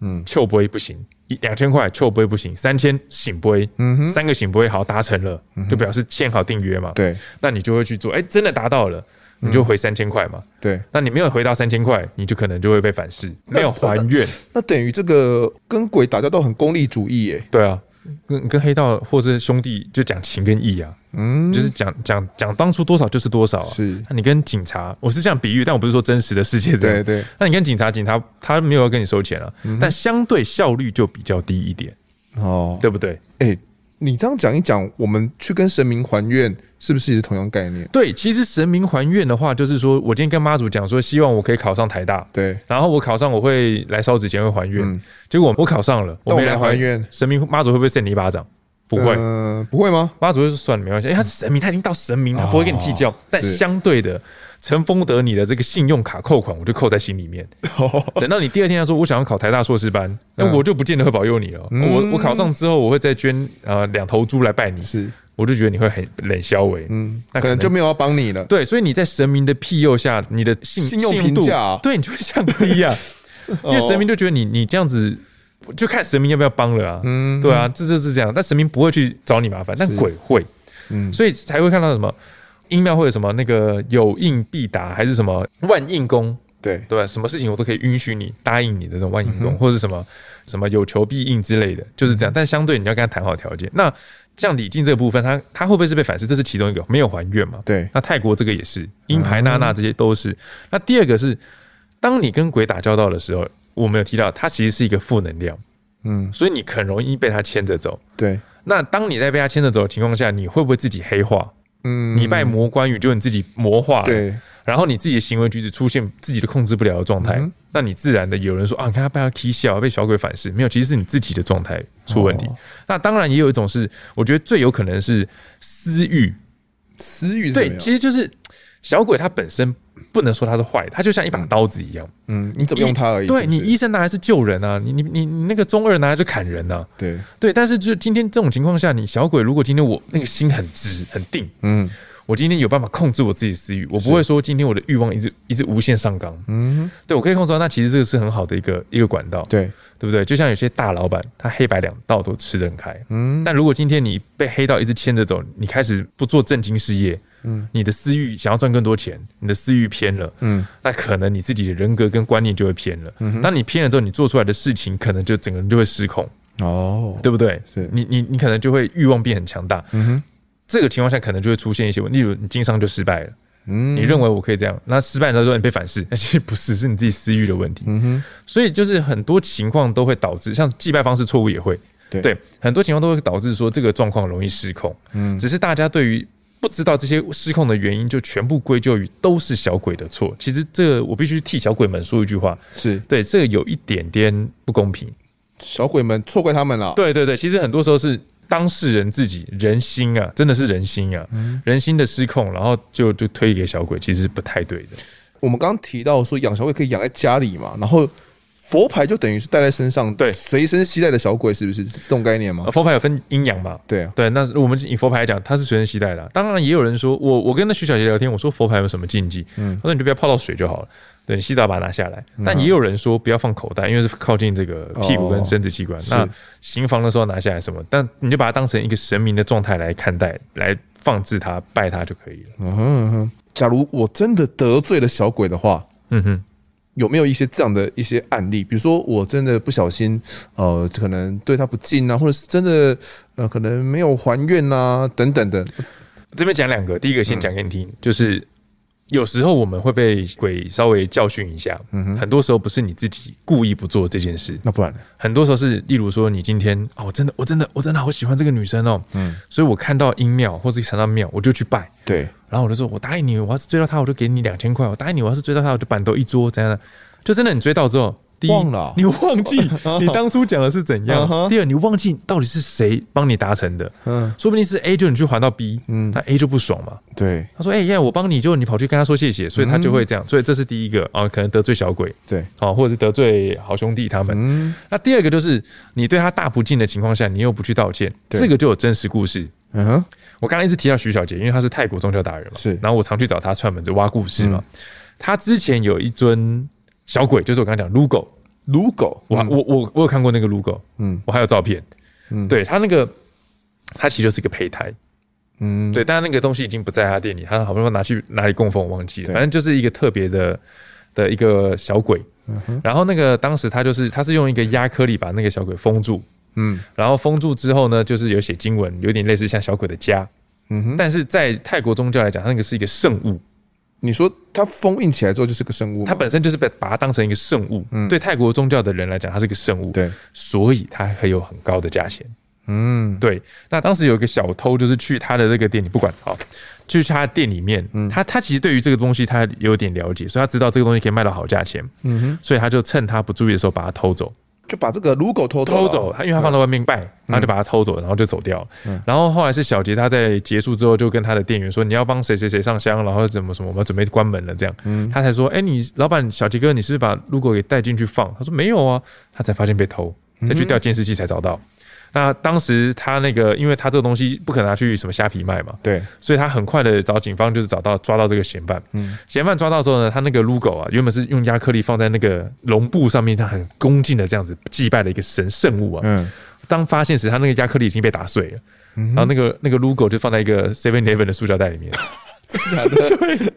Speaker 2: 嗯，就不会不行。一两千块，臭不会不行；三千醒不会，嗯哼，三个醒不会，好达成了，就表示签好订约嘛。对，那你就会去做，哎，真的达到了，你就回三千块嘛。对，那你没有回到三千块，你就可能就会被反噬，没有还愿。
Speaker 1: 那等于这个跟鬼打交道很功利主义，耶，
Speaker 2: 对啊。跟跟黑道或是兄弟就讲情跟义啊，嗯，就是讲讲讲当初多少就是多少啊。是，那你跟警察，我是这样比喻，但我不是说真实的世界。对对。那你跟警察，警察他没有要跟你收钱了，但相对效率就比较低一点，哦，对不对？哎。
Speaker 1: 你这样讲一讲，我们去跟神明还愿，是不是也是同样概念？
Speaker 2: 对，其实神明还愿的话，就是说我今天跟妈祖讲说，希望我可以考上台大，对，然后我考上，我会来烧纸钱会还愿，嗯、结果我考上了，我没来还愿，神明妈祖会不会扇你一巴掌？不会，
Speaker 1: 呃、不会吗？
Speaker 2: 妈祖就说算了，没关系，因为他是神明，他已经到神明，他不会跟你计较，哦、但相对的。承丰得你的这个信用卡扣款，我就扣在心里面。等到你第二天他说我想要考台大硕士班，那我就不见得会保佑你了。我我考上之后，我会再捐呃两头猪来拜你。是，我就觉得你会很冷笑为，嗯，
Speaker 1: 那可能就没有要帮你了。
Speaker 2: 对，所以你在神明的庇佑下，你的信
Speaker 1: 信用评价，
Speaker 2: 对你就会降低啊。因为神明就觉得你你这样子，就看神明要不要帮了啊。嗯，对啊，这就是这样。但神明不会去找你麻烦，但鬼会，嗯，所以才会看到什么。阴庙会有什么那个有应必答，还是什么万应宫
Speaker 3: 对
Speaker 2: 对吧？什么事情我都可以允许你答应你的这种万应洞，或者是什么什么有求必应之类的，就是这样。但相对你要跟他谈好条件。那像李靖这个部分，他他会不会是被反噬？这是其中一个，没有还愿嘛？
Speaker 3: 对。
Speaker 2: 那泰国这个也是，英牌娜娜这些都是。那第二个是，当你跟鬼打交道的时候，我们有提到，它其实是一个负能量，嗯，所以你很容易被它牵着走。
Speaker 3: 对。
Speaker 2: 那当你在被它牵着走的情况下，你会不会自己黑化？嗯，你拜魔关羽，就你自己魔化了。
Speaker 3: 对。
Speaker 2: 然后你自己的行为举止出现自己都控制不了的状态，嗯、那你自然的有人说啊，你看他被他踢笑，被小鬼反噬，没有，其实是你自己的状态出问题。哦、那当然也有一种是，我觉得最有可能是私欲，
Speaker 3: 私欲
Speaker 2: 对，其实就是小鬼他本身不能说它是坏，它就像一把刀子一样，
Speaker 3: 嗯，你怎么用它而已。
Speaker 2: 对，你医生拿来是救人啊，你你你你那个中二拿来就砍人啊，
Speaker 3: 对
Speaker 2: 对，但是就是今天这种情况下，你小鬼如果今天我那个心很直很定，嗯。我今天有办法控制我自己私欲，我不会说今天我的欲望一直一直无限上纲。嗯，对，我可以控制到，那其实这个是很好的一个一个管道，
Speaker 3: 对，
Speaker 2: 对不对？就像有些大老板，他黑白两道都吃得很开。嗯，但如果今天你被黑道一直牵着走，你开始不做正经事业，嗯，你的私欲想要赚更多钱，你的私欲偏了，嗯，那可能你自己的人格跟观念就会偏了。嗯，当你偏了之后，你做出来的事情可能就整个人就会失控。哦，对不对？
Speaker 3: 是。
Speaker 2: 你你你可能就会欲望变很强大。嗯哼。这个情况下可能就会出现一些问题，例如你经商就失败了，嗯，你认为我可以这样，那失败的时候你被反噬，那 其实不是，是你自己私欲的问题，嗯哼，所以就是很多情况都会导致，像祭拜方式错误也会，对，对，很多情况都会导致说这个状况容易失控，嗯，只是大家对于不知道这些失控的原因，就全部归咎于都是小鬼的错。其实这个我必须替小鬼们说一句话，
Speaker 3: 是
Speaker 2: 对这个有一点点不公平，
Speaker 3: 小鬼们错怪他们了，
Speaker 2: 对对对，其实很多时候是。当事人自己人心啊，真的是人心啊，嗯、人心的失控，然后就就推给小鬼，其实是不太对的。
Speaker 3: 我们刚刚提到说养小鬼可以养在家里嘛，然后佛牌就等于是带在身上，对，随身携带的小鬼是不是，是这种概念吗？
Speaker 2: 佛牌有分阴阳嘛？
Speaker 3: 对啊，
Speaker 2: 对，那我们以佛牌来讲，它是随身携带的。当然也有人说我我跟那徐小杰聊天，我说佛牌有什么禁忌？嗯，他说你就不要泡到水就好了。对，你洗澡把它拿下来，但也有人说不要放口袋，因为是靠近这个屁股跟生殖器官。哦、那行房的时候拿下来什么？但你就把它当成一个神明的状态来看待，来放置它、拜它就可以了。嗯哼，嗯哼。
Speaker 3: 假如我真的得罪了小鬼的话，嗯哼，有没有一些这样的一些案例？比如说我真的不小心，呃，可能对他不敬啊，或者是真的呃，可能没有还愿啊，等等的。
Speaker 2: 这边讲两个，第一个先讲给你听，嗯、就是。有时候我们会被鬼稍微教训一下，嗯哼，很多时候不是你自己故意不做这件事，
Speaker 3: 那不然呢？
Speaker 2: 很多时候是，例如说你今天啊，我真的，我真的，我真的好喜欢这个女生哦，嗯，所以我看到阴庙或者看到庙，我就去拜，
Speaker 3: 对，
Speaker 2: 然后我就说，我答应你，我要是追到他，我就给你两千块，我答应你，我要是追到他，我就板凳一桌，这样的？就真的你追到之后。
Speaker 3: 忘了，
Speaker 2: 你忘记 你当初讲的是怎样？第二，你忘记到底是谁帮你达成的？嗯，说不定是 A，就你去还到 B，嗯，那 A 就不爽嘛。
Speaker 3: 对，
Speaker 2: 他说：“哎，呀，我帮你，就你跑去跟他说谢谢，所以他就会这样。所以这是第一个啊，可能得罪小鬼，
Speaker 3: 对，
Speaker 2: 啊，或者是得罪好兄弟他们。嗯，那第二个就是你对他大不敬的情况下，你又不去道歉，这个就有真实故事。嗯哼，我刚才一直提到徐小杰，因为他是泰国宗教达人嘛，
Speaker 3: 是，
Speaker 2: 然后我常去找他串门子挖故事嘛。他之前有一尊小鬼，就是我刚刚讲卢狗。
Speaker 3: 卢狗，
Speaker 2: 我我我我有看过那个卢狗，嗯，我还有照片，嗯，对他那个，他其实就是一个胚胎，嗯，对，但是那个东西已经不在他店里，他好不容易拿去哪里供奉，我忘记了，反正就是一个特别的的一个小鬼，然后那个当时他就是他是用一个压克力把那个小鬼封住，嗯，然后封住之后呢，就是有写经文，有点类似像小鬼的家，嗯哼，但是在泰国宗教来讲，那个是一个圣物。
Speaker 3: 你说它封印起来之后就是个圣物，
Speaker 2: 它本身就是被把它当成一个圣物。嗯，对泰国宗教的人来讲，它是个圣物。
Speaker 3: 对，
Speaker 2: 所以它还有很高的价钱。嗯，对。那当时有一个小偷，就是去他的这个店里，不管好，就去他店里面。嗯，他他其实对于这个东西他有点了解，所以他知道这个东西可以卖到好价钱。嗯哼，所以他就趁他不注意的时候把它偷走。
Speaker 3: 就把这个卢狗偷
Speaker 2: 偷走，他因为他放在外面拜，然后就把他偷走，然后就走掉。然后后来是小杰他在结束之后就跟他的店员说：“你要帮谁谁谁上香，然后怎么什么，我们准备关门了。”这样，他才说：“哎，你老板小杰哥，你是不是把卢狗给带进去放？”他说：“没有啊。”他才发现被偷，再去调监视器才找到。那当时他那个，因为他这个东西不可能拿去什么虾皮卖嘛，
Speaker 3: 对，
Speaker 2: 所以他很快的找警方，就是找到抓到这个嫌犯。嗯，嫌犯抓到之后呢，他那个 logo 啊，原本是用亚克力放在那个绒布上面，他很恭敬的这样子祭拜的一个神圣物啊。嗯，当发现时，他那个亚克力已经被打碎了，然后那个那个 logo 就放在一个 Seven Eleven 的塑胶袋里面。
Speaker 3: 真的假的？
Speaker 2: 对，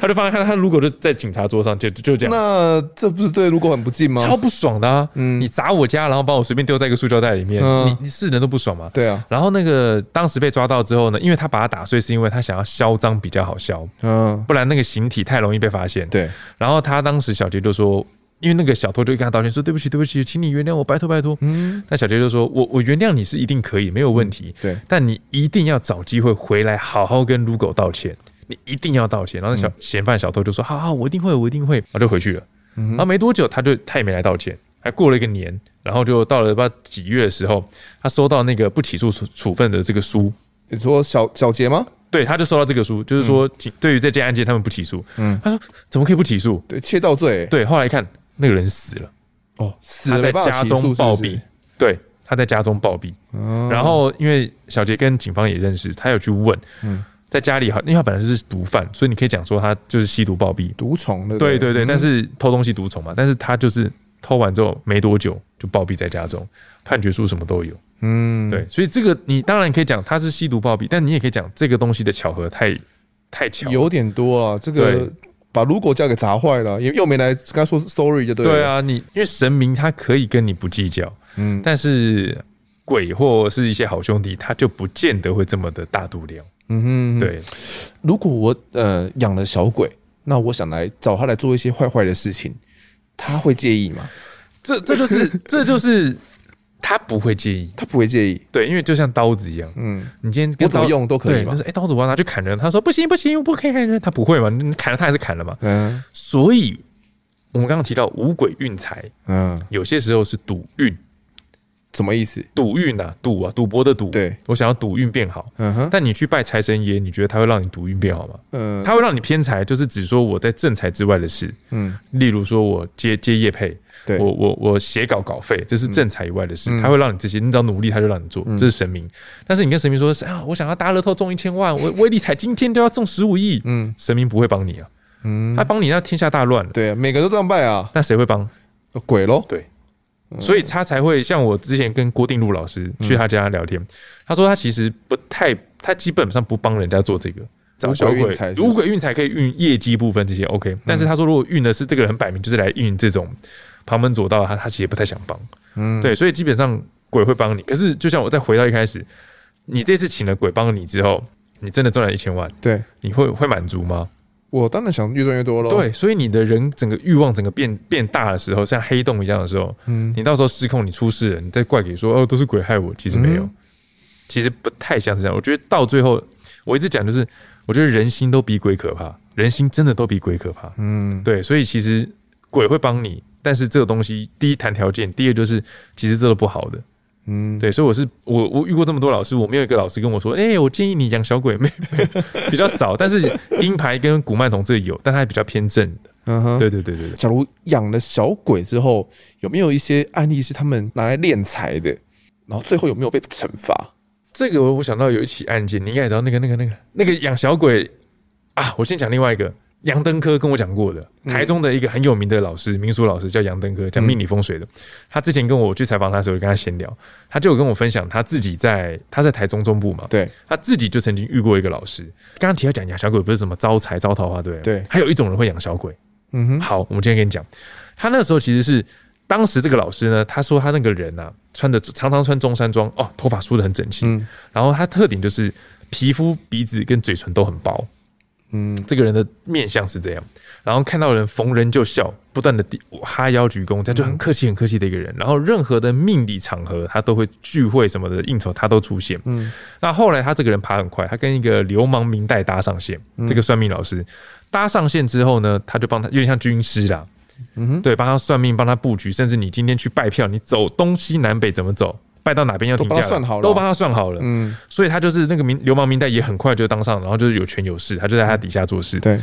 Speaker 2: 他就发现他他如果就在警察桌上，就就这样。
Speaker 3: 那这不是对如果很不敬吗？
Speaker 2: 超不爽的啊！嗯，你砸我家，然后把我随便丢在一个塑胶袋里面，嗯、你你是人都不爽吗？
Speaker 3: 对啊。
Speaker 2: 然后那个当时被抓到之后呢，因为他把它打碎，是因为他想要销赃比较好销，嗯，不然那个形体太容易被发现。
Speaker 3: 对。
Speaker 2: 然后他当时小杰就说。因为那个小偷就跟他道歉说：“对不起，对不起，请你原谅我，拜托，拜托。”嗯，那小杰就说：“我我原谅你是一定可以，没有问题。
Speaker 3: 对，
Speaker 2: 但你一定要找机会回来，好好跟卢狗道歉。你一定要道歉。”然后小嫌犯小偷就说：“好好，我一定会，我一定会。”然后就回去了。然后没多久，他就他也没来道歉。还过了一个年，然后就到了不知道几月的时候，他收到那个不起诉处处分的这个书。
Speaker 3: 你说小小杰吗？
Speaker 2: 对，他就收到这个书，就是说对于这件案件他们不起诉。嗯，他说怎么可以不起诉？
Speaker 3: 对，窃盗罪。
Speaker 2: 对，后来一看。那个人死了，
Speaker 3: 哦，死了，
Speaker 2: 他在家中暴毙。对，他在家中暴毙。然后因为小杰跟警方也认识，他有去问，嗯在家里好，因为他本来是毒贩，所以你可以讲说他就是吸毒暴毙，
Speaker 3: 毒虫的。
Speaker 2: 对对对，但是偷东西毒虫嘛，但是他就是偷完之后没多久就暴毙在家中，判决书什么都有。嗯，对，所以这个你当然可以讲他是吸毒暴毙，但你也可以讲这个东西的巧合太太巧，
Speaker 3: 有点多了，这个。把如果交给砸坏了，又又没来跟他说 sorry 就对了。
Speaker 2: 对啊，你因为神明他可以跟你不计较，嗯，但是鬼或是一些好兄弟，他就不见得会这么的大度量。嗯哼，对。
Speaker 3: 如果我呃养了小鬼，那我想来找他来做一些坏坏的事情，他会介意吗？
Speaker 2: 这这就是这就是。他不会介意，
Speaker 3: 他不会介意，
Speaker 2: 对，因为就像刀子一样，嗯，你今天
Speaker 3: 我怎么用都可以嘛。
Speaker 2: 哎，刀子我要拿去砍人，他说不行不行，我不可以砍人，他不会嘛，你砍了他还是砍了嘛。嗯，所以我们刚刚提到五鬼运财，嗯，有些时候是赌运，
Speaker 3: 什么意思？
Speaker 2: 赌运啊，赌啊，赌博的赌。
Speaker 3: 对，
Speaker 2: 我想要赌运变好，嗯哼。但你去拜财神爷，你觉得他会让你赌运变好吗？嗯，他会让你偏财，就是只说我在正财之外的事，嗯，例如说我接接业配。对。我我我写稿稿费，这是正财以外的事，嗯、他会让你这些，你只要努力，他就让你做，嗯、这是神明。但是你跟神明说，啊，我想要大乐透中一千万，我威力彩今天就要中十五亿，嗯，神明不会帮你啊，嗯，他帮你那天下大乱了，
Speaker 3: 对啊，每个都这样拜啊，
Speaker 2: 那谁会帮？
Speaker 3: 鬼咯，
Speaker 2: 对，所以他才会像我之前跟郭定路老师去他家聊天，他说他其实不太，他基本上不帮人家做这个。找小鬼，五鬼运财可以运业绩部分这些 OK，但是他说如果运的是这个人很摆明就是来运这种。旁门左道，他他其实也不太想帮，嗯，对，所以基本上鬼会帮你。可是就像我再回到一开始，你这次请了鬼帮你之后，你真的赚了一千万，
Speaker 3: 对，
Speaker 2: 你会会满足吗？
Speaker 3: 我当然想越赚越多喽。
Speaker 2: 对，所以你的人整个欲望整个变变大的时候，像黑洞一样的时候，嗯，你到时候失控，你出事了，你再怪给说哦都是鬼害我，其实没有，嗯、其实不太像是这样。我觉得到最后，我一直讲就是，我觉得人心都比鬼可怕，人心真的都比鬼可怕，嗯，对，所以其实鬼会帮你。但是这个东西，第一谈条件，第二就是其实这个不好的，嗯，对，所以我是我我遇过这么多老师，我没有一个老师跟我说，哎、欸，我建议你养小鬼，没 比较少。但是鹰牌跟古曼童这有，但它比较偏正的，嗯哼，对对对对。
Speaker 3: 假如养了小鬼之后，有没有一些案例是他们拿来敛财的，然后最后有没有被惩罚？
Speaker 2: 这个我我想到有一起案件，你应该也知道那个那个那个那个养小鬼啊，我先讲另外一个。杨登科跟我讲过的，台中的一个很有名的老师，民俗老师叫杨登科，讲命理风水的。他之前跟我去采访他的时候，就跟他闲聊，他就有跟我分享他自己在他在台中中部嘛，
Speaker 3: 对，
Speaker 2: 他自己就曾经遇过一个老师。刚刚提到讲养小鬼不是什么招财招桃花，对
Speaker 3: 对，
Speaker 2: 还有一种人会养小鬼。嗯哼，好，我们今天跟你讲，他那个时候其实是当时这个老师呢，他说他那个人啊，穿的常常穿中山装哦，头发梳得很整齐，嗯，然后他特点就是皮肤、鼻子跟嘴唇都很薄。嗯，这个人的面相是这样，然后看到人逢人就笑，不断的哈腰鞠躬，这样就很客气很客气的一个人。然后任何的命理场合，他都会聚会什么的应酬，他都出现。嗯，那后来他这个人爬很快，他跟一个流氓明代搭上线。这个算命老师搭上线之后呢，他就帮他有点像军师啦，嗯哼，对，帮他算命，帮他布局，甚至你今天去拜票，你走东西南北怎么走？拜到哪边要停价，都帮他算好了。嗯，所以他就是那个明流氓明代也很快就当上，然后就是有权有势，他就在他底下做事。
Speaker 3: 对，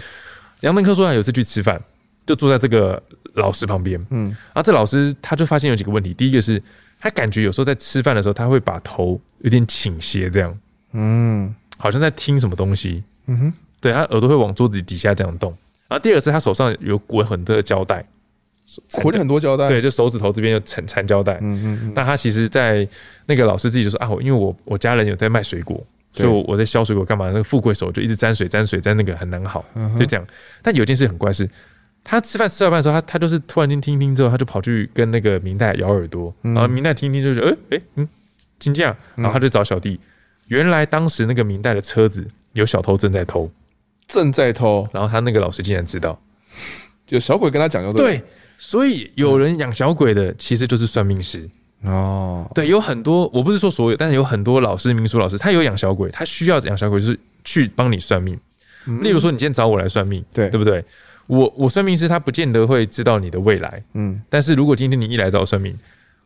Speaker 2: 杨登科说他有次去吃饭，就坐在这个老师旁边。嗯，然后这老师他就发现有几个问题，第一个是他感觉有时候在吃饭的时候，他会把头有点倾斜，这样，嗯，好像在听什么东西。嗯哼，对，他耳朵会往桌子底下这样动。第二个是他手上有滚很多的胶带。
Speaker 3: 捆很多胶带，
Speaker 2: 对，就手指头这边有缠缠胶带。嗯嗯嗯。那他其实，在那个老师自己就说啊，我因为我我家人有在卖水果，所以我我在削水果干嘛？那个富贵手就一直沾水沾水沾那个很难好，就这样。但有件事很怪是，他吃饭吃到饭的时候，他他就是突然间听听之后，他就跑去跟那个明代咬耳朵，然后明代听听就觉得，哎哎嗯，金匠，然后他就找小弟，原来当时那个明代的车子有小偷正在偷，
Speaker 3: 正在偷，
Speaker 2: 然后他那个老师竟然知道，
Speaker 3: 就小鬼跟他讲，就
Speaker 2: 对，所以有人养小鬼的其实就是算命师。哦，对，有很多，我不是说所有，但是有很多老师，民俗老师，他有养小鬼，他需要养小鬼，就是去帮你算命。嗯、例如说，你今天找我来算命，对，对不对？我我算命师，他不见得会知道你的未来，嗯。但是如果今天你一来找我算命，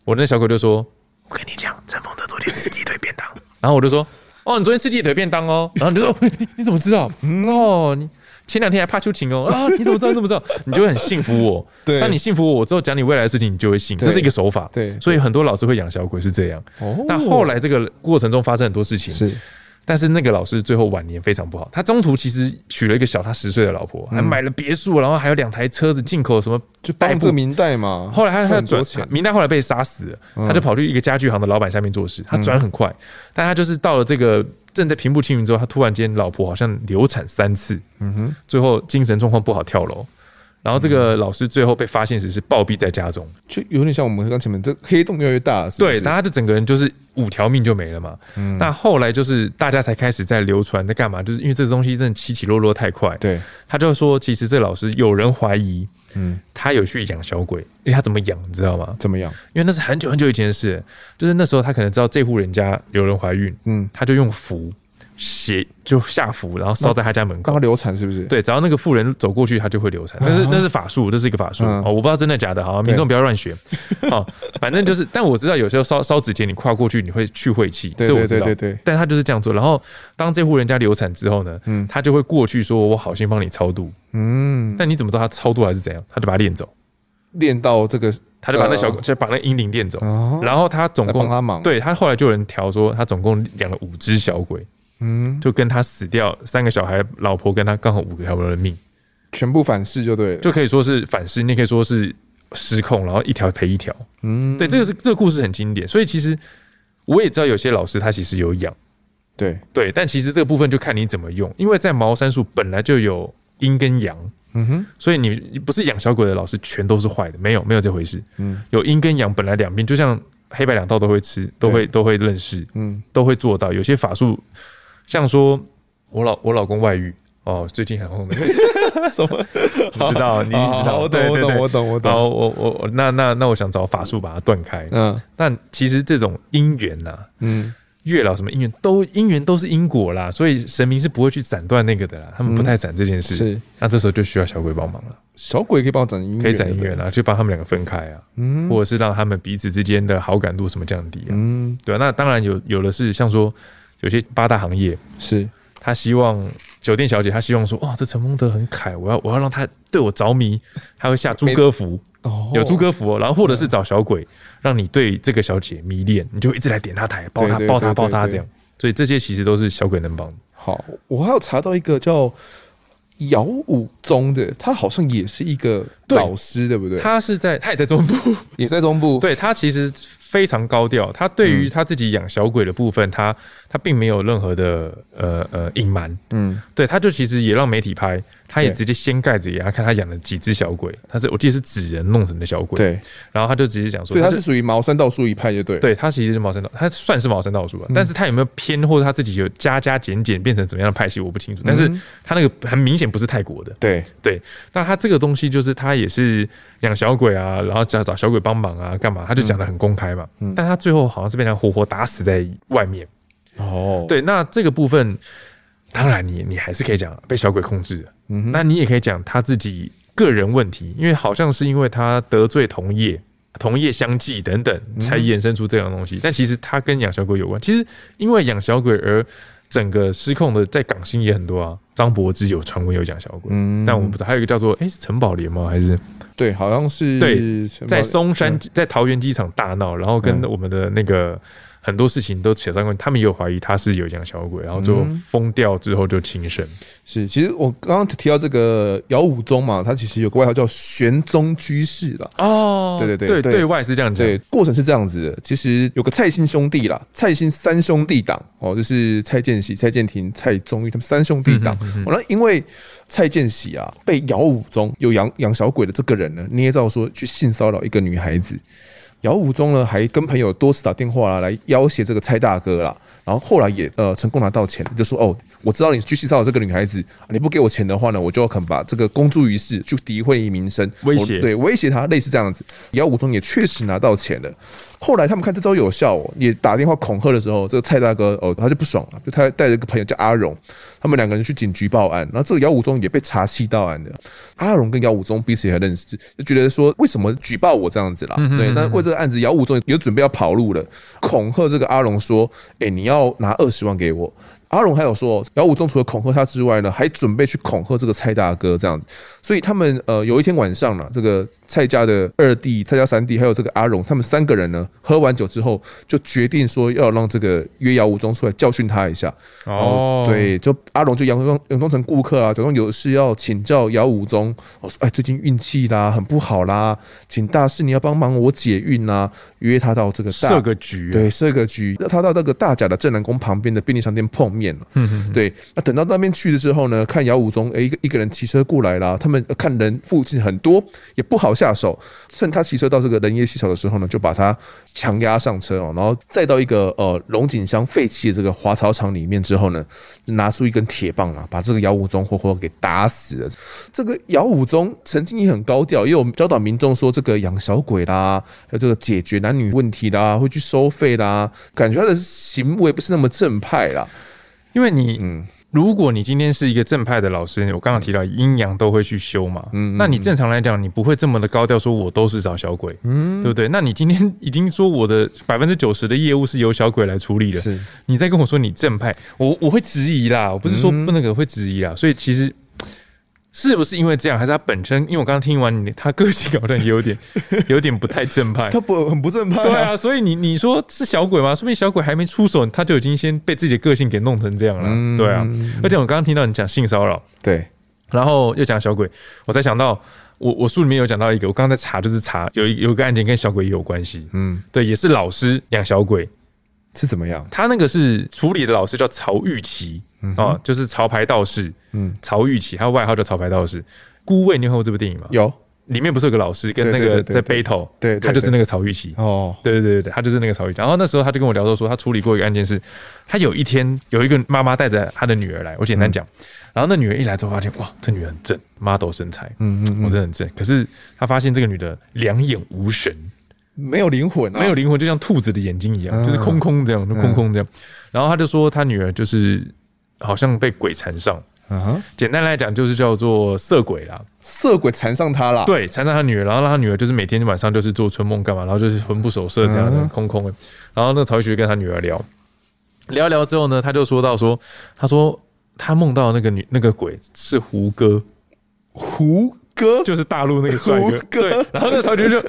Speaker 2: 我那小鬼就说：“我跟你讲，陈峰德昨天吃鸡腿便当。”然后我就说：“哦，你昨天吃鸡腿便当哦。”然后你就说：“ 你怎么知道？”嗯、哦，你。前两天还怕秋情哦 啊！你怎么知道？你怎么知道？你就会很信服我。对，当你信服我，我之后讲你未来的事情，你就会信。这是一个手法。对，所以很多老师会养小鬼是这样。哦。那后来这个过程中发生很多事情。是。但是那个老师最后晚年非常不好，他中途其实娶了一个小他十岁的老婆，还买了别墅，然后还有两台车子，进口什么就
Speaker 3: 帮助明代嘛。
Speaker 2: 后来他他转明代后来被杀死了，他就跑去一个家具行的老板下面做事。他转很快，但他就是到了这个。正在平步青云之后，他突然间老婆好像流产三次，嗯哼，最后精神状况不好跳楼，然后这个老师最后被发现时是暴毙在家中，
Speaker 3: 就有点像我们刚前面这黑洞越来越大，是是，
Speaker 2: 对，他的整个人就是五条命就没了嘛。嗯，那后来就是大家才开始在流传在干嘛，就是因为这东西真的起起落落太快，对，他就说其实这老师有人怀疑。嗯，他有去养小鬼，因为他怎么养，你知道吗？
Speaker 3: 怎么养？
Speaker 2: 因为那是很久很久以前的事，就是那时候他可能知道这户人家有人怀孕，嗯，他就用符。血就下符，然后烧在他家门口，
Speaker 3: 刚刚流产是不是？
Speaker 2: 对，只要那个妇人走过去，他就会流产。但是那是法术，这是一个法术哦，我不知道真的假的，好，民众不要乱学。哦，反正就是，但我知道有时候烧烧纸钱，你跨过去你会去晦气，这我知道。对对对。但他就是这样做。然后当这户人家流产之后呢，嗯，他就会过去说：“我好心帮你超度。”嗯，但你怎么知道他超度还是怎样？他就把他练走，
Speaker 3: 练到这个，
Speaker 2: 他就把那小狗，就把那阴灵练走。然后他总共帮他忙，对他后来就有人调说，他总共养了五只小鬼。嗯，就跟他死掉三个小孩，老婆跟他刚好五个小孩的命，
Speaker 3: 全部反噬就对了，
Speaker 2: 就可以说是反噬，你也可以说是失控，然后一条赔一条。嗯，对，这个是这个故事很经典，所以其实我也知道有些老师他其实有养，
Speaker 3: 对。
Speaker 2: 对，但其实这个部分就看你怎么用，因为在茅山术本来就有阴跟阳，嗯哼，所以你不是养小鬼的老师全都是坏的，没有没有这回事，嗯，有阴跟阳本来两边就像黑白两道都会吃，都会都会认识，嗯，都会做到，有些法术。像说，我老我老公外遇哦，最近很红的 什么？你知道？你知道？
Speaker 3: 我懂，我懂，我懂，我懂。
Speaker 2: 我我我那那那我想找法术把它断开。嗯，但其实这种姻缘呐，嗯，月老什么姻缘都姻缘都是因果啦，所以神明是不会去斩断那个的啦，他们不太斩这件事。是，那这时候就需要小鬼帮忙了。
Speaker 3: 小鬼可以帮我斩姻缘，
Speaker 2: 可以斩姻缘啊，就帮他们两个分开啊，嗯，或者是让他们彼此之间的好感度什么降低啊，嗯，对啊，那当然有有的是像说。有些八大行业是，他希望酒店小姐，他希望说，哇，这陈丰德很凯，我要我要让他对我着迷，他会下猪哥符，哦，有猪哥符哦，然后或者是找小鬼，让你对这个小姐迷恋，你就一直来点他台，抱他抱他抱他这样，所以这些其实都是小鬼能帮。
Speaker 3: 好，我还有查到一个叫姚武宗的，他好像也是一个老师，对不对？
Speaker 2: 他是在，他也在中部，
Speaker 3: 也在中部，
Speaker 2: 对他其实。非常高调，他对于他自己养小鬼的部分，他他并没有任何的呃呃隐瞒，嗯，对，他就其实也让媒体拍。他也直接掀盖子给他看，他养了几只小鬼。他是我记得是纸人弄成的小鬼。对。然后他就直接讲说，
Speaker 3: 所以他是属于茅山道术一派，就对。
Speaker 2: 对，他其实是茅山道，他算是茅山道术吧。但是他有没有偏，或者他自己有加加减减变成怎么样的派系，我不清楚。但是他那个很明显不是泰国的。对对。那他这个东西就是他也是养小鬼啊，然后找找小鬼帮忙啊，干嘛？他就讲的很公开嘛。但他最后好像是被他活活打死在外面。哦。对，那这个部分。当然你，你你还是可以讲被小鬼控制，嗯，那你也可以讲他自己个人问题，因为好像是因为他得罪同业、同业相继等等，才衍生出这样的东西。但其实他跟养小鬼有关。其实因为养小鬼而整个失控的，在港星也很多啊。张柏芝有传闻有养小鬼，嗯，但我们不知道还有一个叫做哎是陈宝莲吗？还是
Speaker 3: 对，好像是
Speaker 2: 对，在松山在桃园机场大闹，然后跟我们的那个。很多事情都扯上关系，他们也有怀疑他是有养小鬼，然后最后疯掉之后就轻生。
Speaker 1: 是，其实我刚刚提到这个姚武宗嘛，他其实有个外号叫玄宗居士了。
Speaker 2: 哦，
Speaker 1: 对对
Speaker 2: 对，对对，外是这样讲。
Speaker 1: 对，过程是这样子的。其实有个蔡姓兄弟啦，蔡姓三兄弟党哦，就是蔡建喜、蔡建廷、蔡宗玉他们三兄弟党。完了，因为蔡建喜啊，被姚武宗有养养小鬼的这个人呢，捏造说去性骚扰一个女孩子。姚武忠呢，还跟朋友多次打电话啦，来要挟这个蔡大哥啦。然后后来也呃成功拿到钱，就说哦，我知道你去性骚扰这个女孩子，你不给我钱的话呢，我就要肯把这个公诸于世，去诋毁名声，
Speaker 2: 威胁
Speaker 1: 对威胁他，类似这样子。姚武忠也确实拿到钱了。后来他们看这招有效，哦，也打电话恐吓的时候，这个蔡大哥哦，他就不爽了，就他带着一个朋友叫阿荣，他们两个人去警局报案，然后这个姚武忠也被查缉到案的。阿荣跟姚武忠彼此也还认识，就觉得说为什么举报我这样子啦？对，那为这个案子，姚武忠也准备要跑路了，恐吓这个阿荣说：“哎，你要拿二十万给我。”阿荣还有说，姚武忠除了恐吓他之外呢，还准备去恐吓这个蔡大哥这样子。所以他们呃有一天晚上呢，这个蔡家的二弟、蔡家三弟还有这个阿荣，他们三个人呢喝完酒之后，就决定说要让这个约姚武忠出来教训他一下。哦，对，就阿荣就佯装佯装成顾客啊，假装有事要请教姚武忠。我说，哎，最近运气啦很不好啦，请大师你要帮忙我解运啊。约他到这个大
Speaker 2: 设个局，
Speaker 1: 对，设个局，那他到那个大甲的镇南宫旁边的便利商店碰面了。嗯嗯，对。那等到那边去了之后呢，看姚武宗，哎，一个一个人骑车过来啦，他们看人附近很多，也不好下手。趁他骑车到这个人烟稀少的时候呢，就把他强压上车哦，然后再到一个呃龙井乡废弃的这个滑草场里面之后呢，拿出一根铁棒啊，把这个姚武宗活活给打死了。这个姚武宗曾经也很高调，也有教导民众说这个养小鬼啦，还有这个解决男女问题啦，会去收费啦，感觉他的行为不是那么正派啦。
Speaker 2: 因为你，嗯，如果你今天是一个正派的老师，我刚刚提到阴阳都会去修嘛，嗯，那你正常来讲，你不会这么的高调说，我都是找小鬼，嗯，对不对？那你今天已经说我的百分之九十的业务是由小鬼来处理的，是，你再跟我说你正派，我我会质疑啦，我不是说不那个会质疑啦，所以其实。是不是因为这样，还是他本身？因为我刚刚听完你，他个性好像也有点，有点不太正派。
Speaker 1: 他不很不正派。
Speaker 2: 对啊，所以你你说是小鬼吗？说不定小鬼还没出手，他就已经先被自己的个性给弄成这样了。对啊，而且我刚刚听到你讲性骚扰，
Speaker 1: 对，
Speaker 2: 然后又讲小鬼，我才想到，我我书里面有讲到一个，我刚刚在查，就是查有一有个案件跟小鬼也有关系。嗯，对，也是老师养小鬼，
Speaker 1: 是怎么样？
Speaker 2: 他那个是处理的老师叫曹玉琪。哦，就是潮牌道士，嗯，曹玉琪，他的外号叫潮牌道士。孤味，你有看过这部电影吗？
Speaker 1: 有，
Speaker 2: 里面不是有个老师跟那个在 battle，对，他就是那个曹玉琪。哦，对对对对，他就是那个曹玉琪。然后那时候他就跟我聊到说，他处理过一个案件是，他有一天有一个妈妈带着他的女儿来，我简单讲，然后那女儿一来之后发现，哇，这女儿很正，model 身材，嗯嗯，我真的很正。可是他发现这个女的两眼无神，
Speaker 1: 没有灵魂，
Speaker 2: 没有灵魂，就像兔子的眼睛一样，就是空空这样，就空空这样。然后他就说他女儿就是。好像被鬼缠上，嗯哼，简单来讲就是叫做色鬼啦，
Speaker 1: 色鬼缠上他啦，
Speaker 2: 对，缠上他女儿，然后让他女儿就是每天晚上就是做春梦干嘛，然后就是魂不守舍这样的空空的，然后那个曹玉学跟他女儿聊，聊一聊之后呢，他就说到说，他说他梦到那个女那个鬼是胡歌，
Speaker 1: 胡歌？就是大陆那个帅哥，
Speaker 2: 对，然后那个曹玉就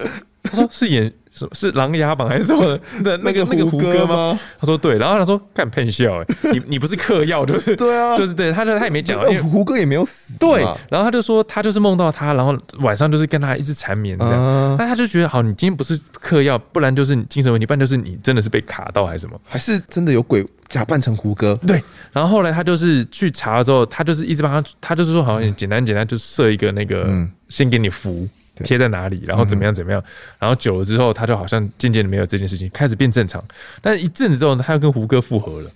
Speaker 2: 他说是演。是是琅琊榜还是什么？那那个那个胡歌吗？他说对，然后他说干骗笑哎，你你不是嗑药就是对啊，就是对，他就他也没讲，
Speaker 1: 胡歌也没有死。
Speaker 2: 对，然后他就说他就是梦到他，然后晚上就是跟他一直缠绵这样。但他就觉得好，你今天不是嗑药，不然就是你精神问题，不然就是你真的是被卡到还是什么？
Speaker 1: 还是真的有鬼假扮成胡歌？
Speaker 2: 对。然后后来他就是去查了之后，他就是一直帮他，他就是说好像简单简单就设一个那个，先给你符。贴在哪里，然后怎么样怎么样，然后久了之后，他就好像渐渐的没有这件事情，开始变正常。但是一阵子之后呢，他又跟胡歌复合了，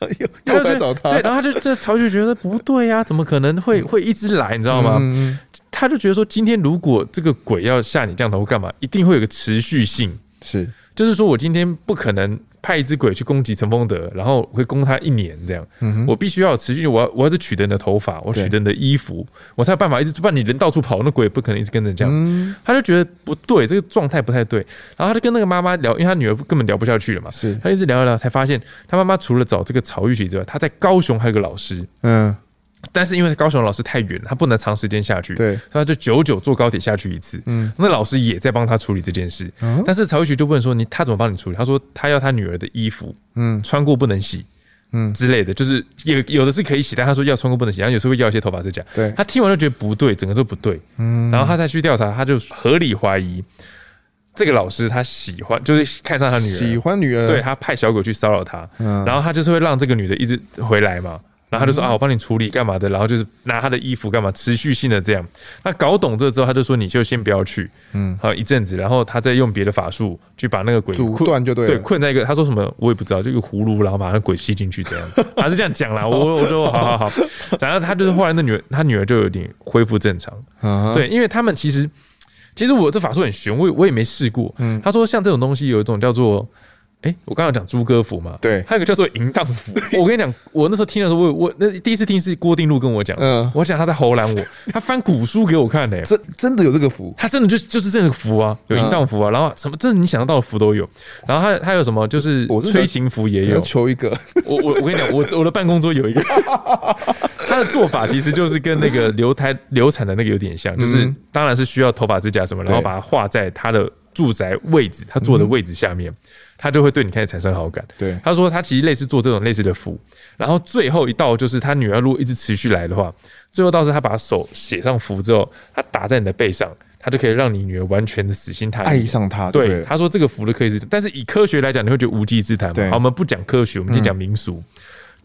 Speaker 1: 又又来找他。
Speaker 2: 对，然后他就 这曹就觉得不对呀、啊，怎么可能会会一直来，你知道吗？嗯、他就觉得说，今天如果这个鬼要下你降头干嘛，一定会有个持续性，
Speaker 1: 是，
Speaker 2: 就是说我今天不可能。派一只鬼去攻击陈丰德，然后会攻他一年这样。嗯、我必须要持续，我要我要是取得你的头发，我取得你的衣服，我才有办法一直不然你人到处跑，那鬼也不可能一直跟着这样。嗯、他就觉得不对，这个状态不太对。然后他就跟那个妈妈聊，因为他女儿根本聊不下去了嘛。是，他一直聊一聊，才发现他妈妈除了找这个曹玉琪之外，他在高雄还有个老师。嗯。但是因为高雄老师太远，他不能长时间下去，
Speaker 3: 对，
Speaker 2: 他就久久坐高铁下去一次。嗯，那老师也在帮他处理这件事。嗯，但是曹玉徐就问说：“你他怎么帮你处理？”他说：“他要他女儿的衣服，嗯，穿过不能洗，嗯之类的，就是有有的是可以洗，但他说要穿过不能洗，然后有时候会要一些头发指甲。
Speaker 3: 对，
Speaker 2: 他听完就觉得不对，整个都不对。嗯，然后他再去调查，他就合理怀疑这个老师他喜欢，就是看上他女儿，
Speaker 3: 喜欢女儿，
Speaker 2: 对他派小狗去骚扰他，嗯，然后他就是会让这个女的一直回来嘛。然后他就说啊，我帮你处理干嘛的，然后就是拿他的衣服干嘛，持续性的这样。那搞懂这之后，他就说你就先不要去，嗯，好一阵子，然后他再用别的法术去把那个鬼
Speaker 3: 阻断就对，
Speaker 2: 对，困在一个他说什么我也不知道，就一个葫芦，然后把那个鬼吸进去这样，他 是这样讲啦。我我说好好好，然后他就是后来那女儿，他女儿就有点恢复正常，对，因为他们其实其实我这法术很玄，我我也没试过，嗯，他说像这种东西有一种叫做。哎、欸，我刚刚讲朱哥符嘛，
Speaker 3: 对，
Speaker 2: 还有一个叫做淫荡符。我跟你讲，我那时候听的时候，我我那第一次听是郭定路跟我讲，嗯，我想他在唬烂我，他翻古书给我看呢、欸，
Speaker 3: 真真的有这个符，
Speaker 2: 他真的就就是这个符啊，有淫荡符啊，然后什么真的你想得到的符都有，然后他他有什么就是催情符也有，
Speaker 3: 求一个，
Speaker 2: 我我我跟你讲，我我的办公桌有一个，他的做法其实就是跟那个流胎流产的那个有点像，就是当然是需要头发指甲什么，然后把它画在他的住宅位置，他坐的位置下面。他就会对你开始产生好感。
Speaker 3: 对，
Speaker 2: 他说他其实类似做这种类似的符，然后最后一道就是他女儿如果一直持续来的话，最后倒是他把手写上符之后，他打在你的背上，他就可以让你女儿完全的死心塌地
Speaker 3: 爱上他。
Speaker 2: 对，对他说这个符的可以是，但是以科学来讲，你会觉得无稽之谈好，我们不讲科学，我们就讲民俗，嗯、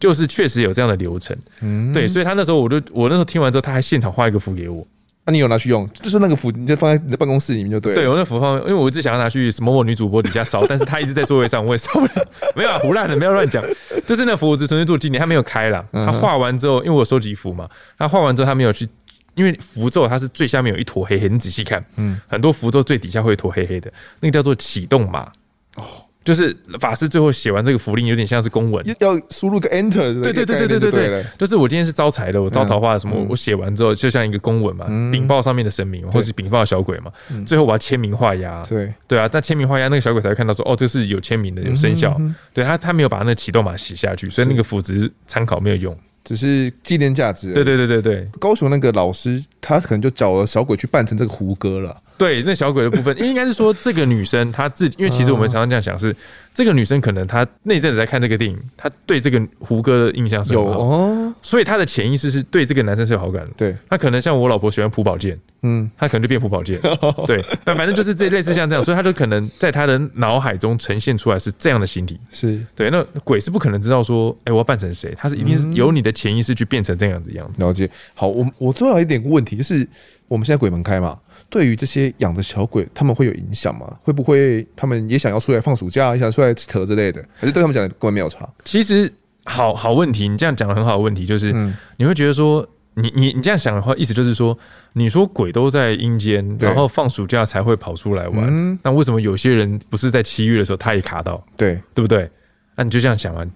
Speaker 2: 就是确实有这样的流程。嗯，对，所以他那时候我就我那时候听完之后，他还现场画一个符给我。
Speaker 3: 那、啊、你有拿去用？就是那个符，你就放在你的办公室里面就对了。
Speaker 2: 对，我那符放，因为我一直想要拿去某某女主播底下烧，但是她一直在座位上，我也烧不了。没有啊，胡乱的，没有乱讲。就是那符，我只纯粹做纪念，他没有开啦。他画完之后，因为我收集符嘛，他画完之后他没有去，因为符咒它是最下面有一坨黑黑，你仔细看，嗯，很多符咒最底下会有一坨黑黑的，那个叫做启动码。哦。就是法师最后写完这个符令，有点像是公文，
Speaker 3: 要输入个 enter。对
Speaker 2: 对对对对对对，就是我今天是招财的，我招桃花的什么，我写完之后就像一个公文嘛，禀报上面的神明，或是禀报小鬼嘛。最后我要签名画押。对对啊，但签名画押那个小鬼才会看到说，哦，这是有签名的，有生效。对他，他没有把那个启动码写下去，所以那个符只是参考，没有用，
Speaker 3: 只是纪念价值。
Speaker 2: 对对对对对，
Speaker 3: 高雄那个老师，他可能就找了小鬼去扮成这个胡歌了。
Speaker 2: 对，那小鬼的部分，应该是说这个女生她自己，因为其实我们常常这样想是，这个女生可能她那阵子在看这个电影，她对这个胡歌的印象是有哦，所以她的潜意识是对这个男生是有好感的。对，她可能像我老婆喜欢朴宝剑，嗯，她可能就变朴宝剑。对，但反正就是这类似像这样，所以她就可能在她的脑海中呈现出来是这样的形体。是对，那鬼是不可能知道说，哎，我要扮成谁？他是一定是由你的潜意识去变成这样子样子。
Speaker 3: 了解。好，我我最后一点问题就是，我们现在鬼门开嘛。对于这些养的小鬼，他们会有影响吗？会不会他们也想要出来放暑假，也想出来吃特之类的？还是对他们讲的根本没有差？
Speaker 2: 其实，好好问题，你这样讲的很好的问题，就是、嗯、你会觉得说，你你你这样想的话，意思就是说，你说鬼都在阴间，然后放暑假才会跑出来玩，嗯、那为什么有些人不是在七月的时候他也卡到？对，对不对？那你就这样想啊，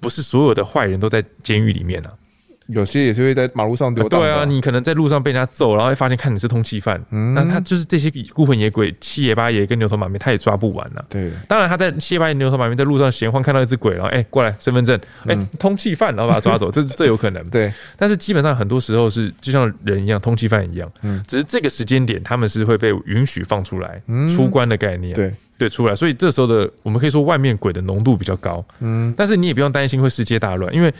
Speaker 2: 不是所有的坏人都在监狱里面啊。
Speaker 3: 有些也是会在马路上丢。
Speaker 2: 对啊，你可能在路上被人家揍，然后发现看你是通缉犯，嗯，那他就是这些孤魂野鬼、七爷八爷跟牛头马面，他也抓不完了。对，当然他在七爷八爷、牛头马面在路上闲晃，看到一只鬼，然后哎过来身份证，哎通缉犯，然后把他抓走，这这有可能。对，但是基本上很多时候是就像人一样，通缉犯一样，嗯，只是这个时间点他们是会被允许放出来出关的概念。对对，出来，所以这时候的我们可以说外面鬼的浓度比较高，嗯，但是你也不用担心会世界大乱，因为。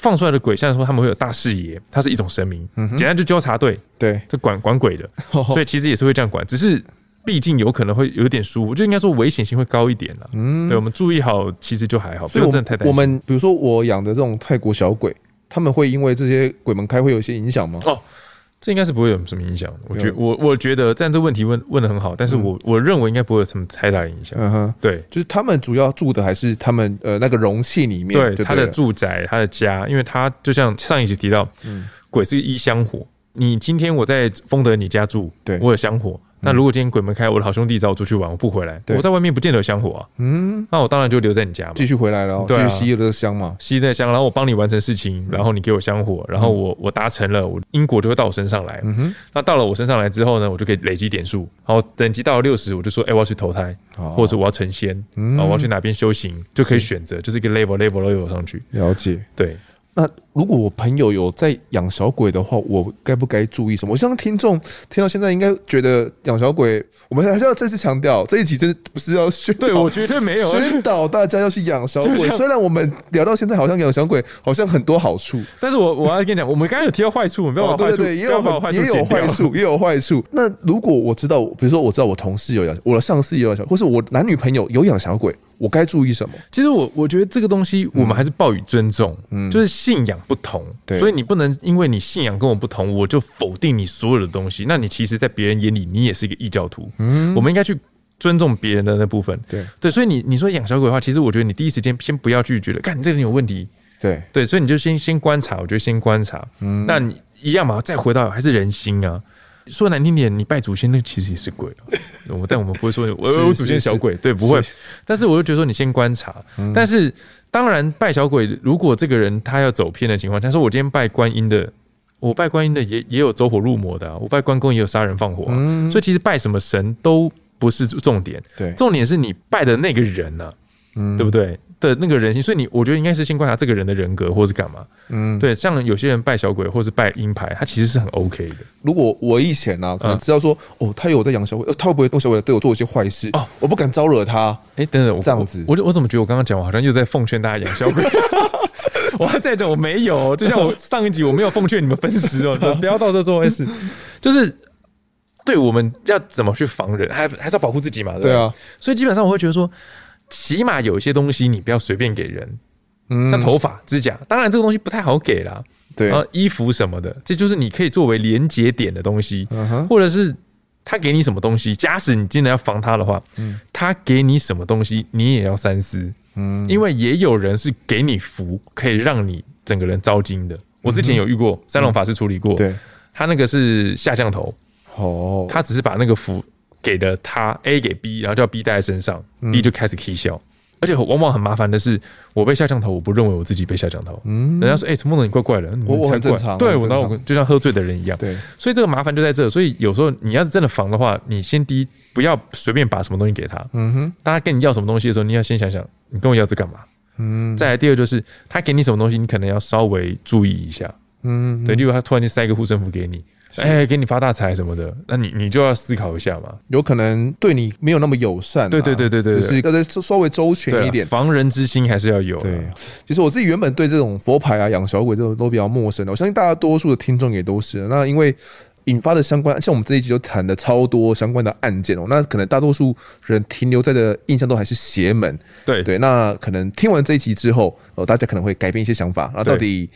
Speaker 2: 放出来的鬼，像说他们会有大视野，它是一种神明，嗯简单就纠察队，对，这管管鬼的，所以其实也是会这样管，只是毕竟有可能会有点疏忽，就应该说危险性会高一点了。嗯，对，我们注意好，其实就还好，不用真的太担心。
Speaker 3: 我们比如说我养的这种泰国小鬼，他们会因为这些鬼门开会有一些影响吗？哦。
Speaker 2: 这应该是不会有什么影响，我觉我我觉得，但这问题问问的很好，但是我我认为应该不会有什么太大影响。嗯哼，对，
Speaker 3: 就是他们主要住的还是他们呃那个容器里面，
Speaker 2: 对，他的住宅，他的家，因为他就像上一集提到，嗯，鬼是一香火，你今天我在丰德你家住，对，我有香火。那如果今天鬼门开，我的好兄弟找我出去玩，我不回来，我在外面不见得有香火啊。嗯，那我当然就留在你家嘛，
Speaker 3: 继续回来了，继续吸这个香嘛，
Speaker 2: 吸这个香，然后我帮你完成事情，然后你给我香火，然后我我达成了，我因果就会到我身上来。嗯哼，那到了我身上来之后呢，我就可以累积点数，然后等级到了六十，我就说，哎，我要去投胎，或者是我要成仙，啊，我要去哪边修行，就可以选择，就是一个 level level level 上去。
Speaker 3: 了解，
Speaker 2: 对。
Speaker 3: 那如果我朋友有在养小鬼的话，我该不该注意什么？我相信听众听到现在应该觉得养小鬼，我们还是要再次强调，这一集真的不是要宣导，
Speaker 2: 对我绝对没有
Speaker 3: 宣导大家要去养小鬼。虽然我们聊到现在，好像养小鬼好像很多好处，
Speaker 2: 但是我我要跟你讲，我们刚刚有提到坏处，不要把坏处，
Speaker 3: 对对，也有也有坏处，也有坏处。那如果我知道，比如说我知道我同事有养，我的上司有养小，或是我男女朋友有养小鬼。我该注意什么？
Speaker 2: 其实我我觉得这个东西我们还是抱以尊重，嗯，就是信仰不同，对，所以你不能因为你信仰跟我不同，我就否定你所有的东西。那你其实，在别人眼里，你也是一个异教徒。嗯，我们应该去尊重别人的那部分。对对，所以你你说养小鬼的话，其实我觉得你第一时间先不要拒绝了，看你这个人有问题。
Speaker 3: 对
Speaker 2: 对，所以你就先先观察，我觉得先观察。嗯，那你一样嘛，再回到还是人心啊。说难听点，你拜祖先那其实也是鬼 我但我们不会说 我我祖先小鬼，对，不会。但是我就觉得说你先观察。但是当然拜小鬼，如果这个人他要走偏的情况，他说我今天拜观音的，我拜观音的也也有走火入魔的，我拜关公也有杀人放火。所以其实拜什么神都不是重点，对，重点是你拜的那个人呢，对不对？的那个人性，所以你我觉得应该是先观察这个人的人格，或是干嘛。嗯，对，像有些人拜小鬼，或是拜阴牌，他其实是很 OK 的。
Speaker 3: 如果我以前呢、啊，可能知道说，嗯、哦，他有在养小鬼，他会不会用小鬼对我做一些坏事？哦，我不敢招惹他。
Speaker 2: 哎、欸，等等，
Speaker 3: 这样子，
Speaker 2: 我我，我怎么觉得我刚刚讲，我好像又在奉劝大家养小鬼？我还在等，我没有。就像我上一集，我没有奉劝你们分尸哦，不要到这做坏事。就是对，我们要怎么去防人，还还是要保护自己嘛？对，对啊。所以基本上我会觉得说。起码有一些东西你不要随便给人，嗯，像头发、指甲，当然这个东西不太好给啦。对，然后衣服什么的，这就是你可以作为连接点的东西，或者是他给你什么东西，假使你真的要防他的话，嗯，他给你什么东西，你也要三思，嗯，因为也有人是给你符，可以让你整个人招惊的。我之前有遇过，三龙法师处理过，对，他那个是下降头，哦，他只是把那个符。给的他 A 给 B，然后叫 B 带在身上，嗯，B 就开始 K 笑，而且往往很麻烦的是，我被下降头，我不认为我自己被下降头，嗯，人家说，哎，陈梦龙你怪怪的，我我很正常，对我然后我就像喝醉的人一样，对，所以这个麻烦就在这，所以有时候你要是真的防的话，你先第一不要随便把什么东西给他，嗯哼，大家跟你要什么东西的时候，你要先想想，你跟我要这干嘛，嗯，再来第二就是他给你什么东西，你可能要稍微注意一下，嗯，对，例如他突然间塞一个护身符给你。哎、欸，给你发大财什么的，那你你就要思考一下嘛。
Speaker 3: 有可能对你没有那么友善，啊，
Speaker 2: 对对对对对，
Speaker 3: 就是要再稍微周全一点，
Speaker 2: 防人之心还是要有。
Speaker 3: 对，其实我自己原本对这种佛牌啊、养小鬼这种都比较陌生的，我相信大家多数的听众也都是。那因为引发的相关，像我们这一集就谈的超多相关的案件哦，那可能大多数人停留在的印象都还是邪门。对对，那可能听完这一集之后，哦，大家可能会改变一些想法，那到底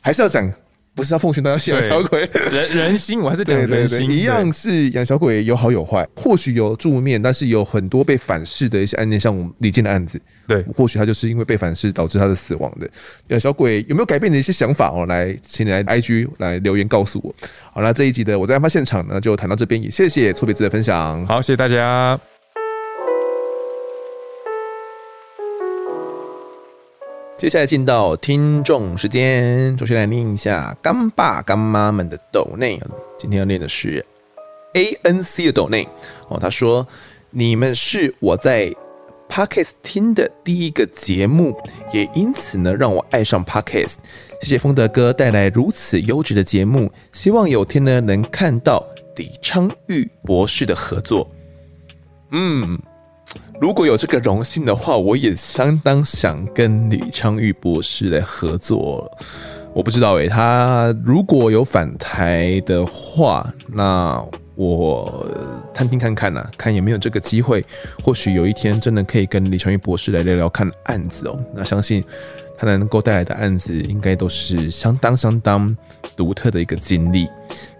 Speaker 3: 还是要讲。不是要奉劝大家养小鬼，
Speaker 2: 人人心，我还是讲人心，
Speaker 3: 一样是养小鬼有好有坏，或许有助面，但是有很多被反噬的一些案件，像我们李健的案子，对，或许他就是因为被反噬导致他的死亡的。养小鬼有没有改变你的一些想法哦？来，请你来 IG 来留言告诉我。好，那这一集的我在案发现场呢，就谈到这边，也谢谢错别字的分享。
Speaker 2: 好，谢谢大家。
Speaker 1: 接下来进到听众时间，首先来念一下干爸干妈们的抖内。今天要念的是 A N C 的抖内哦，他说：“你们是我在 Podcast 听的第一个节目，也因此呢让我爱上 Podcast。谢谢丰德哥带来如此优质的节目，希望有天呢能看到李昌钰博士的合作。”嗯。如果有这个荣幸的话，我也相当想跟李昌钰博士来合作。我不知道诶、他如果有返台的话，那我探听看看呐、看有没有这个机会。或许有一天真的可以跟李昌钰博士来聊聊看案子哦。那相信他能够带来的案子，应该都是相当相当独特的一个经历。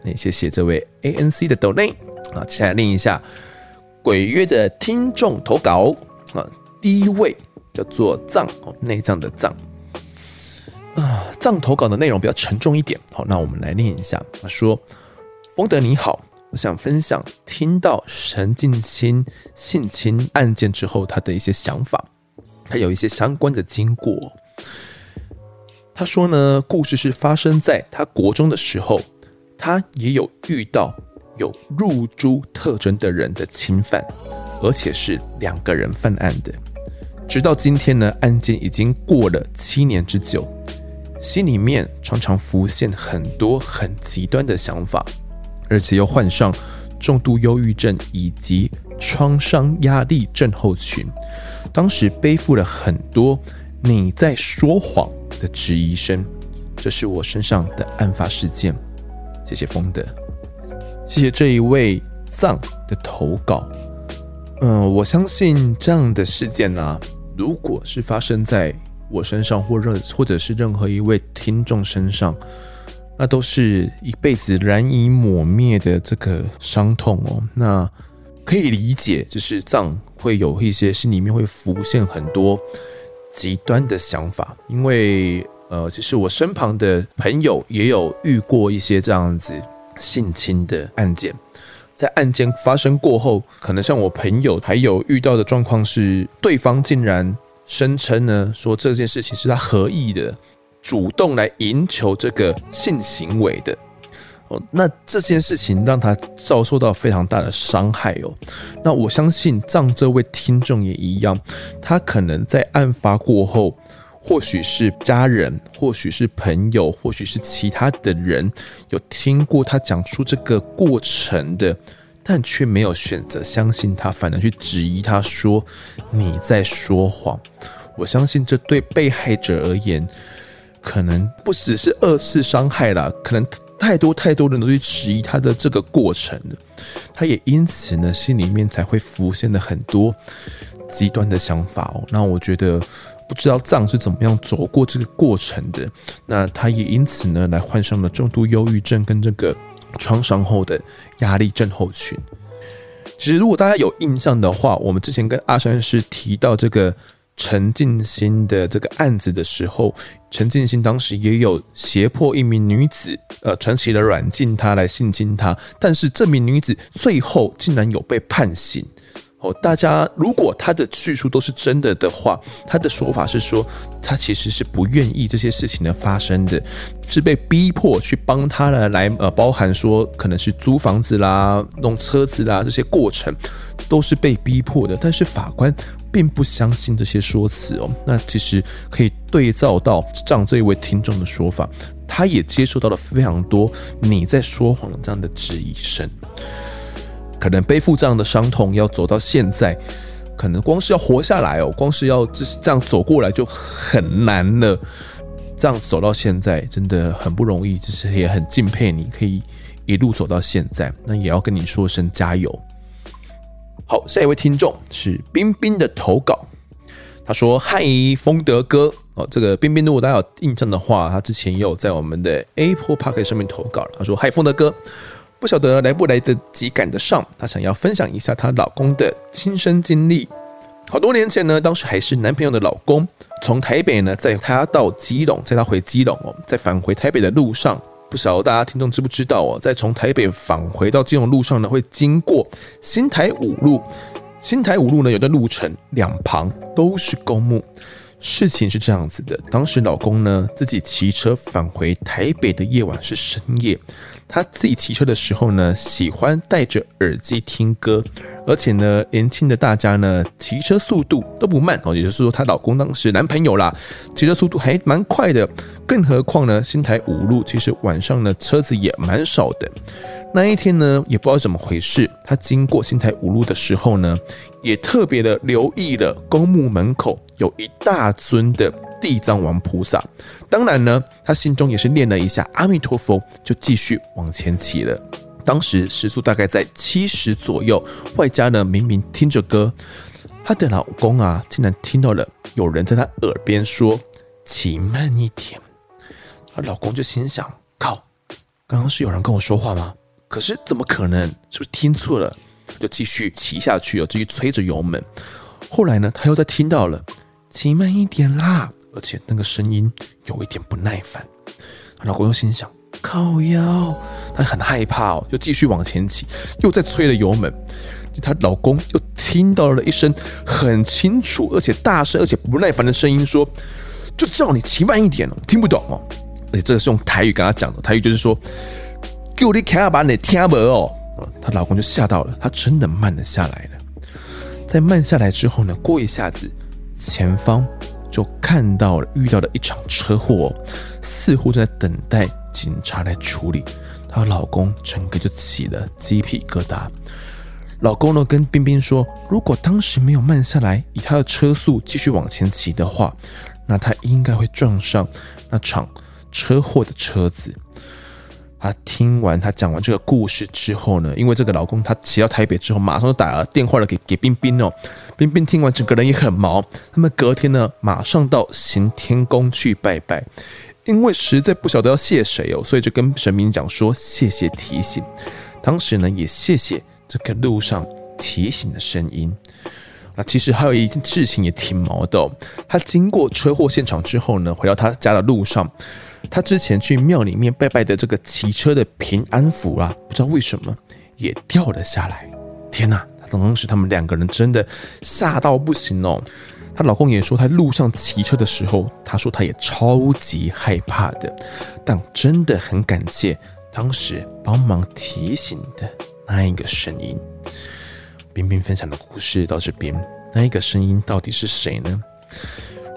Speaker 1: 那也谢谢这位 ANC 的 donate 啊，接下来念一下。鬼约的听众投稿啊，第一位叫做藏哦，内脏的藏啊，藏投稿的内容比较沉重一点。好，那我们来念一下。他说：“丰德你好，我想分享听到陈近亲性侵案件之后他的一些想法，还有一些相关的经过。”他说呢，故事是发生在他国中的时候，他也有遇到。有入珠特征的人的侵犯，而且是两个人犯案的。直到今天呢，案件已经过了七年之久，心里面常常浮现很多很极端的想法，而且又患上重度忧郁症以及创伤压力症候群。当时背负了很多你在说谎的质疑声，这是我身上的案发事件。谢谢风德，谢谢这一位藏的投稿。嗯，我相信这样的事件呢、啊，如果是发生在我身上，或任或者是任何一位听众身上，那都是一辈子难以抹灭的这个伤痛哦。那可以理解，就是藏会有一些心里面会浮现很多极端的想法，因为呃，就是我身旁的朋友也有遇过一些这样子性侵的案件。在案件发生过后，可能像我朋友还有遇到的状况是，对方竟然声称呢，说这件事情是他合意的，主动来赢求这个性行为的。哦，那这件事情让他遭受到非常大的伤害哦。那我相信藏这位听众也一样，他可能在案发过后。或许是家人，或许是朋友，或许是其他的人，有听过他讲出这个过程的，但却没有选择相信他，反而去质疑他说你在说谎。我相信这对被害者而言，可能不只是二次伤害啦，可能太多太多人都去质疑他的这个过程了，他也因此呢，心里面才会浮现了很多极端的想法哦。那我觉得。不知道藏是怎么样走过这个过程的，那他也因此呢，来患上了重度忧郁症跟这个创伤后的压力症候群。其实，如果大家有印象的话，我们之前跟阿山师提到这个陈进兴的这个案子的时候，陈进兴当时也有胁迫一名女子，呃，传奇的软禁她来性侵她，但是这名女子最后竟然有被判刑。哦，大家如果他的叙述都是真的的话，他的说法是说，他其实是不愿意这些事情的发生的，是被逼迫去帮他呢来呃，包含说可能是租房子啦、弄车子啦这些过程，都是被逼迫的。但是法官并不相信这些说辞哦。那其实可以对照到像这一位听众的说法，他也接受到了非常多你在说谎这样的质疑声。可能背负这样的伤痛，要走到现在，可能光是要活下来哦，光是要就是这样走过来就很难了。这样走到现在真的很不容易，就是也很敬佩你可以一路走到现在。那也要跟你说声加油。好，下一位听众是冰冰的投稿，他说：“嗨，丰德哥哦，这个冰冰如果大家有印证的话，他之前也有在我们的 Apple Podcast 上面投稿。他说：嗨，丰德哥。”不晓得来不来得及赶得上，她想要分享一下她老公的亲身经历。好多年前呢，当时还是男朋友的老公，从台北呢载她到基隆，载她回基隆哦，在返回台北的路上，不晓得大家听众知不知道哦，在从台北返回到基隆路上呢，会经过新台五路。新台五路呢，有的路程两旁都是公墓。事情是这样子的，当时老公呢自己骑车返回台北的夜晚是深夜。他自己骑车的时候呢，喜欢戴着耳机听歌，而且呢，年轻的大家呢，骑车速度都不慢哦，也就是说，她老公当时男朋友啦，骑车速度还蛮快的。更何况呢，新台五路其实晚上呢车子也蛮少的。那一天呢，也不知道怎么回事，他经过新台五路的时候呢，也特别的留意了公墓门口有一大尊的。地藏王菩萨，当然呢，他心中也是念了一下阿弥陀佛，就继续往前骑了。当时时速大概在七十左右，外加呢明明听着歌，她的老公啊竟然听到了有人在她耳边说：“骑慢一点。”她老公就心想：“靠，刚刚是有人跟我说话吗？可是怎么可能？是不是听错了？”就继续骑下去，又继续催着油门。后来呢，他又在听到了：“骑慢一点啦。”而且那个声音有一点不耐烦，老公又心想靠腰，她很害怕哦，就继续往前骑，又在催了油门。她老公又听到了一声很清楚而且大声而且不耐烦的声音，说：“就叫你骑慢一点哦，听不懂哦。”这个是用台语跟他讲的，台语就是说：“叫你开把你听不哦。”她老公就吓到了，他真的慢了下来了。在慢下来之后呢，过一下子，前方。就看到了遇到了一场车祸，似乎正在等待警察来处理。她老公整个就起了鸡皮疙瘩。老公呢跟冰冰说，如果当时没有慢下来，以他的车速继续往前骑的话，那他应该会撞上那场车祸的车子。他听完他讲完这个故事之后呢，因为这个老公他骑到台北之后，马上就打了电话了给给冰冰哦。冰冰听完整个人也很毛，他们隔天呢马上到行天宫去拜拜，因为实在不晓得要谢谁哦，所以就跟神明讲说谢谢提醒。当时呢也谢谢这个路上提醒的声音。那其实还有一件事情也挺毛的哦，他经过车祸现场之后呢，回到他家的路上。他之前去庙里面拜拜的这个骑车的平安符啊，不知道为什么也掉了下来。天哪！当时他们两个人真的吓到不行哦。她老公也说，他路上骑车的时候，他说他也超级害怕的。但真的很感谢当时帮忙提醒的那一个声音。冰冰分享的故事到这边，那一个声音到底是谁呢？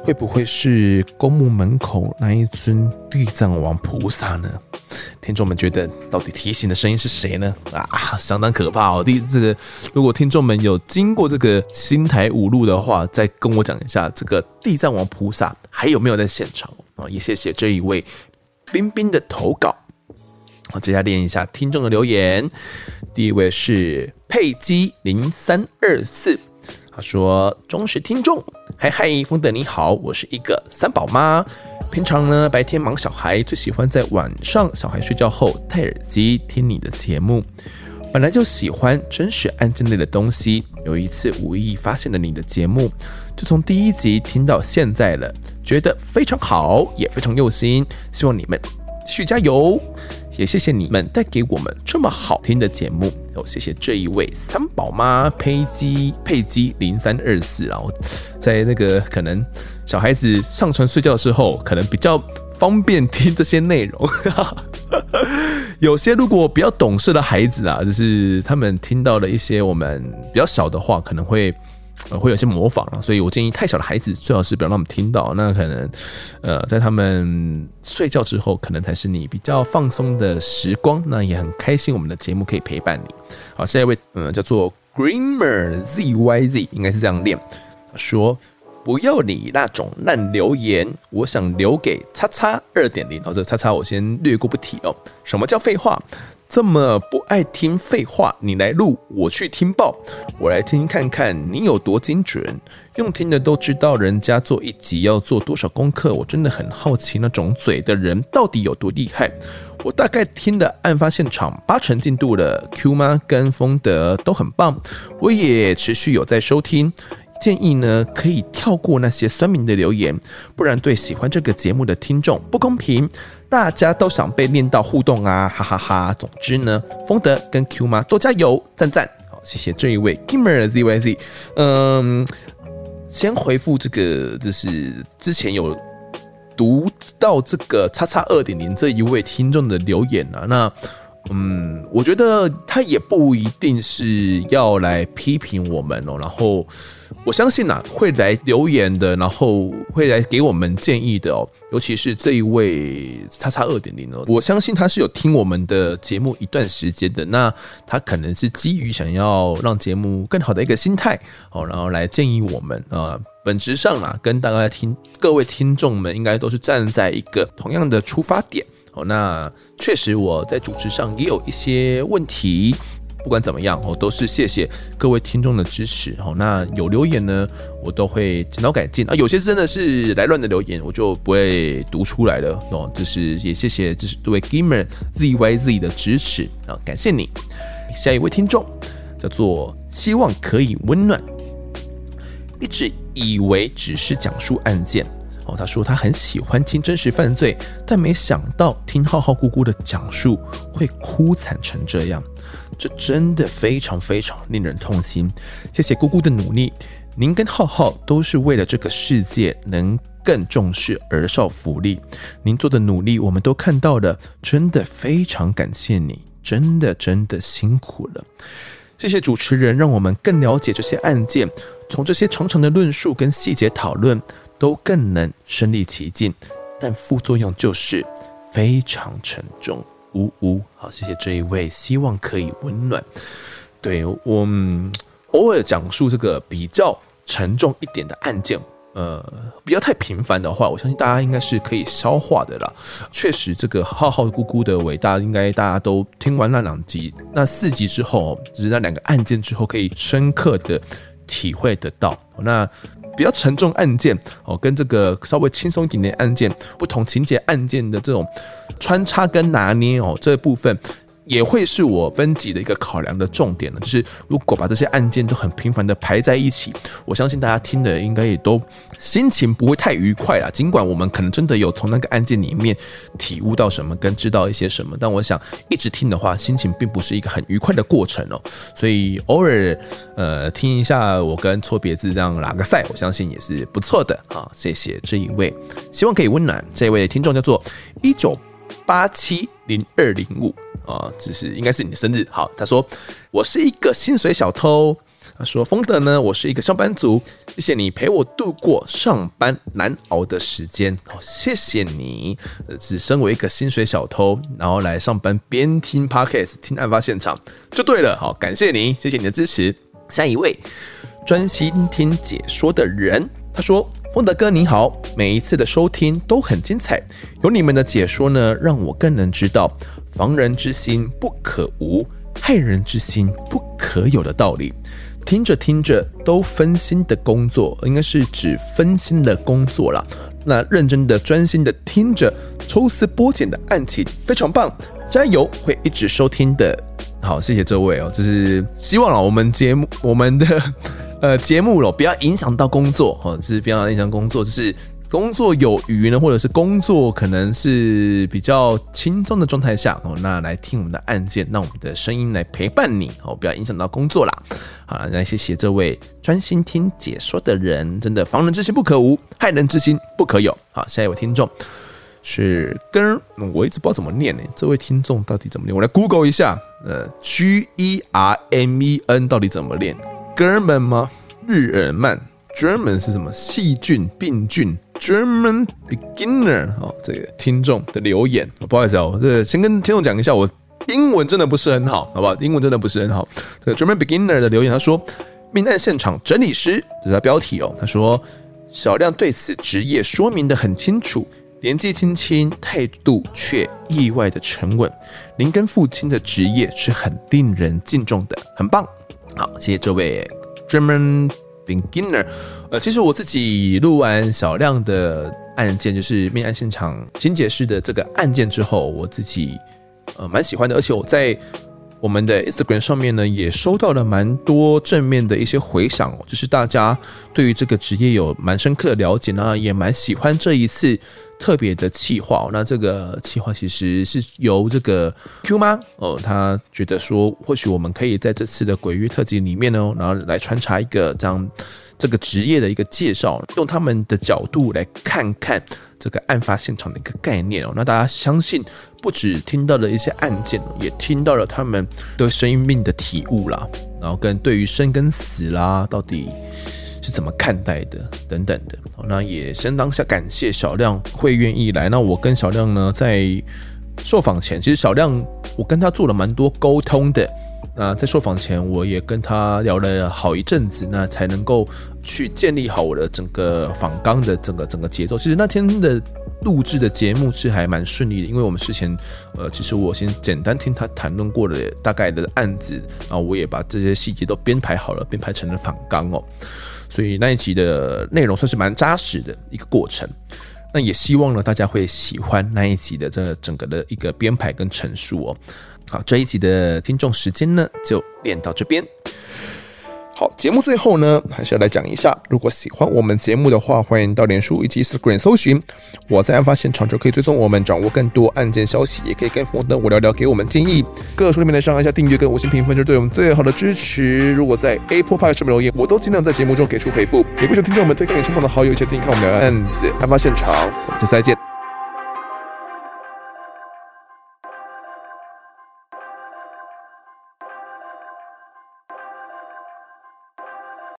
Speaker 1: 会不会是公墓门口那一尊地藏王菩萨呢？听众们觉得，到底提醒的声音是谁呢？啊，相当可怕哦！第这个，如果听众们有经过这个新台五路的话，再跟我讲一下，这个地藏王菩萨还有没有在现场啊？也谢谢这一位冰冰的投稿。好，接下来念一下听众的留言。第一位是佩姬零三二四。他说：“忠实听众，嗨嗨，风德你好，我是一个三宝妈。平常呢，白天忙小孩，最喜欢在晚上小孩睡觉后戴耳机听你的节目。本来就喜欢真实案件类的东西，有一次无意发现了你的节目，就从第一集听到现在了，觉得非常好，也非常用心。希望你们继续加油。”也谢谢你们带给我们这么好听的节目哦，谢谢这一位三宝妈佩姬佩姬零三二四，然后在那个可能小孩子上床睡觉的时候，可能比较方便听这些内容。有些如果比较懂事的孩子啊，就是他们听到了一些我们比较小的话，可能会。呃，会有些模仿了，所以我建议太小的孩子最好是不要让他们听到。那可能，呃，在他们睡觉之后，可能才是你比较放松的时光。那也很开心，我们的节目可以陪伴你。好，下一位，嗯，叫做 Greener Z Y Z，应该是这样念。说不要你那种烂留言，我想留给叉叉二点零。好，这叉叉我先略过不提哦。什么叫废话？这么不爱听废话，你来录，我去听报，我来听看看你有多精准。用听的都知道，人家做一集要做多少功课，我真的很好奇那种嘴的人到底有多厉害。我大概听的案发现场八成进度了，Q 妈跟风德都很棒，我也持续有在收听。建议呢，可以跳过那些酸民的留言，不然对喜欢这个节目的听众不公平。大家都想被练到互动啊，哈哈哈，总之呢，丰德跟 Q 妈多加油，赞赞。好，谢谢这一位 Gamer ZYZ。嗯，先回复这个，就是之前有读到这个叉叉二点零这一位听众的留言啊，那。嗯，我觉得他也不一定是要来批评我们哦，然后我相信呐，会来留言的，然后会来给我们建议的哦，尤其是这一位叉叉二点零哦，我相信他是有听我们的节目一段时间的，那他可能是基于想要让节目更好的一个心态哦，然后来建议我们啊，本质上啊，跟大家听各位听众们应该都是站在一个同样的出发点。哦，那确实我在主持上也有一些问题，不管怎么样，哦，都是谢谢各位听众的支持。哦，那有留言呢，我都会检讨改进啊。有些真的是来乱的留言，我就不会读出来了。哦，就是也谢谢这是各位 Gamer ZYZ 的支持啊，感谢你。下一位听众叫做希望可以温暖，一直以为只是讲述案件。他说他很喜欢听真实犯罪，但没想到听浩浩姑姑的讲述会哭惨成这样，这真的非常非常令人痛心。谢谢姑姑的努力，您跟浩浩都是为了这个世界能更重视儿少福利，您做的努力我们都看到了，真的非常感谢你，真的真的辛苦了。谢谢主持人，让我们更了解这些案件，从这些长长的论述跟细节讨论。都更能身临其境，但副作用就是非常沉重。呜呜，好，谢谢这一位，希望可以温暖。对，我偶尔讲述这个比较沉重一点的案件。呃，不要太频繁的话，我相信大家应该是可以消化的啦。确实，这个浩浩姑姑的伟大，应该大家都听完那两集、那四集之后，就是那两个案件之后，可以深刻的体会得到。那比较沉重案件哦，跟这个稍微轻松一点的案件，不同情节案件的这种穿插跟拿捏哦，这部分。也会是我分级的一个考量的重点了，就是如果把这些案件都很频繁的排在一起，我相信大家听的应该也都心情不会太愉快啦。尽管我们可能真的有从那个案件里面体悟到什么，跟知道一些什么，但我想一直听的话，心情并不是一个很愉快的过程哦。所以偶尔呃听一下我跟错别字这样拉个赛，我相信也是不错的啊。谢谢这一位，希望可以温暖这位听众，叫做一九八七零二零五。啊，只是应该是你的生日。好，他说我是一个薪水小偷。他说风德呢，我是一个上班族。谢谢你陪我度过上班难熬的时间。好，谢谢你。呃只身为一个薪水小偷，然后来上班边听 Podcast 听案发现场就对了。好，感谢你，谢谢你的支持。下一位专心听解说的人，他说风德哥你好，每一次的收听都很精彩，有你们的解说呢，让我更能知道。防人之心不可无，害人之心不可有的道理，听着听着都分心的工作，应该是指分心的工作啦。那认真的、专心的听着抽丝剥茧的案情，非常棒，加油！会一直收听的。好，谢谢这位哦，就是希望啊，我们节目我们的呃节目了，不要影响到工作哦，就是不要影响工作，就是。工作有余呢，或者是工作可能是比较轻松的状态下哦，那来听我们的案件，让我们的声音来陪伴你哦，不要影响到工作啦。好，那谢谢这位专心听解说的人，真的防人之心不可无，害人之心不可有。好，下一位听众是 ger，，我一直不知道怎么念呢，这位听众到底怎么念？我来 Google 一下，呃，G E R M E N 到底怎么念？哥们吗？日耳曼，German 是什么？细菌、病菌。German beginner 哦，这个听众的留言，不好意思啊哦，这先跟听众讲一下，我英文真的不是很好，好不好？英文真的不是很好。这 German beginner 的留言，他说：“命案现场整理师”，这是他标题哦。他说：“小亮对此职业说明得很清楚，年纪轻轻，态度却意外的沉稳。您跟父亲的职业是很令人敬重的，很棒。好，谢谢这位 German。” beginner，呃，其实我自己录完小亮的案件，就是命案现场情节式的这个案件之后，我自己呃蛮喜欢的，而且我在我们的 Instagram 上面呢，也收到了蛮多正面的一些回响，就是大家对于这个职业有蛮深刻的了解呢，也蛮喜欢这一次。特别的企划，那这个企划其实是由这个 Q 妈哦，他觉得说，或许我们可以在这次的鬼月特辑里面呢，然后来穿插一个这样这个职业的一个介绍，用他们的角度来看看这个案发现场的一个概念哦。那大家相信，不止听到了一些案件，也听到了他们对生命的体悟啦，然后跟对于生跟死啦，到底。是怎么看待的？等等的，那也先当下感谢小亮会愿意来。那我跟小亮呢，在受访前，其实小亮我跟他做了蛮多沟通的。那在受访前，我也跟他聊了好一阵子，那才能够去建立好我的整个访纲的整个整个节奏。其实那天的录制的节目是还蛮顺利的，因为我们事前呃，其实我先简单听他谈论过的大概的案子，然后我也把这些细节都编排好了，编排成了访纲哦。所以那一集的内容算是蛮扎实的一个过程，那也希望呢大家会喜欢那一集的这整个的一个编排跟陈述哦。好，这一集的听众时间呢就练到这边。好，节目最后呢，还是要来讲一下，如果喜欢我们节目的话，欢迎到脸书以及 Instagram 搜寻我在案发现场，就可以追踪我们，掌握更多案件消息，也可以跟丰德我聊聊，给我们建议。各个书里面来上按下订阅跟五星评分，就是对我们最好的支持。如果在 Apple Pay 上面留言，我都尽量在节目中给出回复。也不求听众我们推荐给亲朋的好友，一起听看我们的案子案发现场。我们下次再见，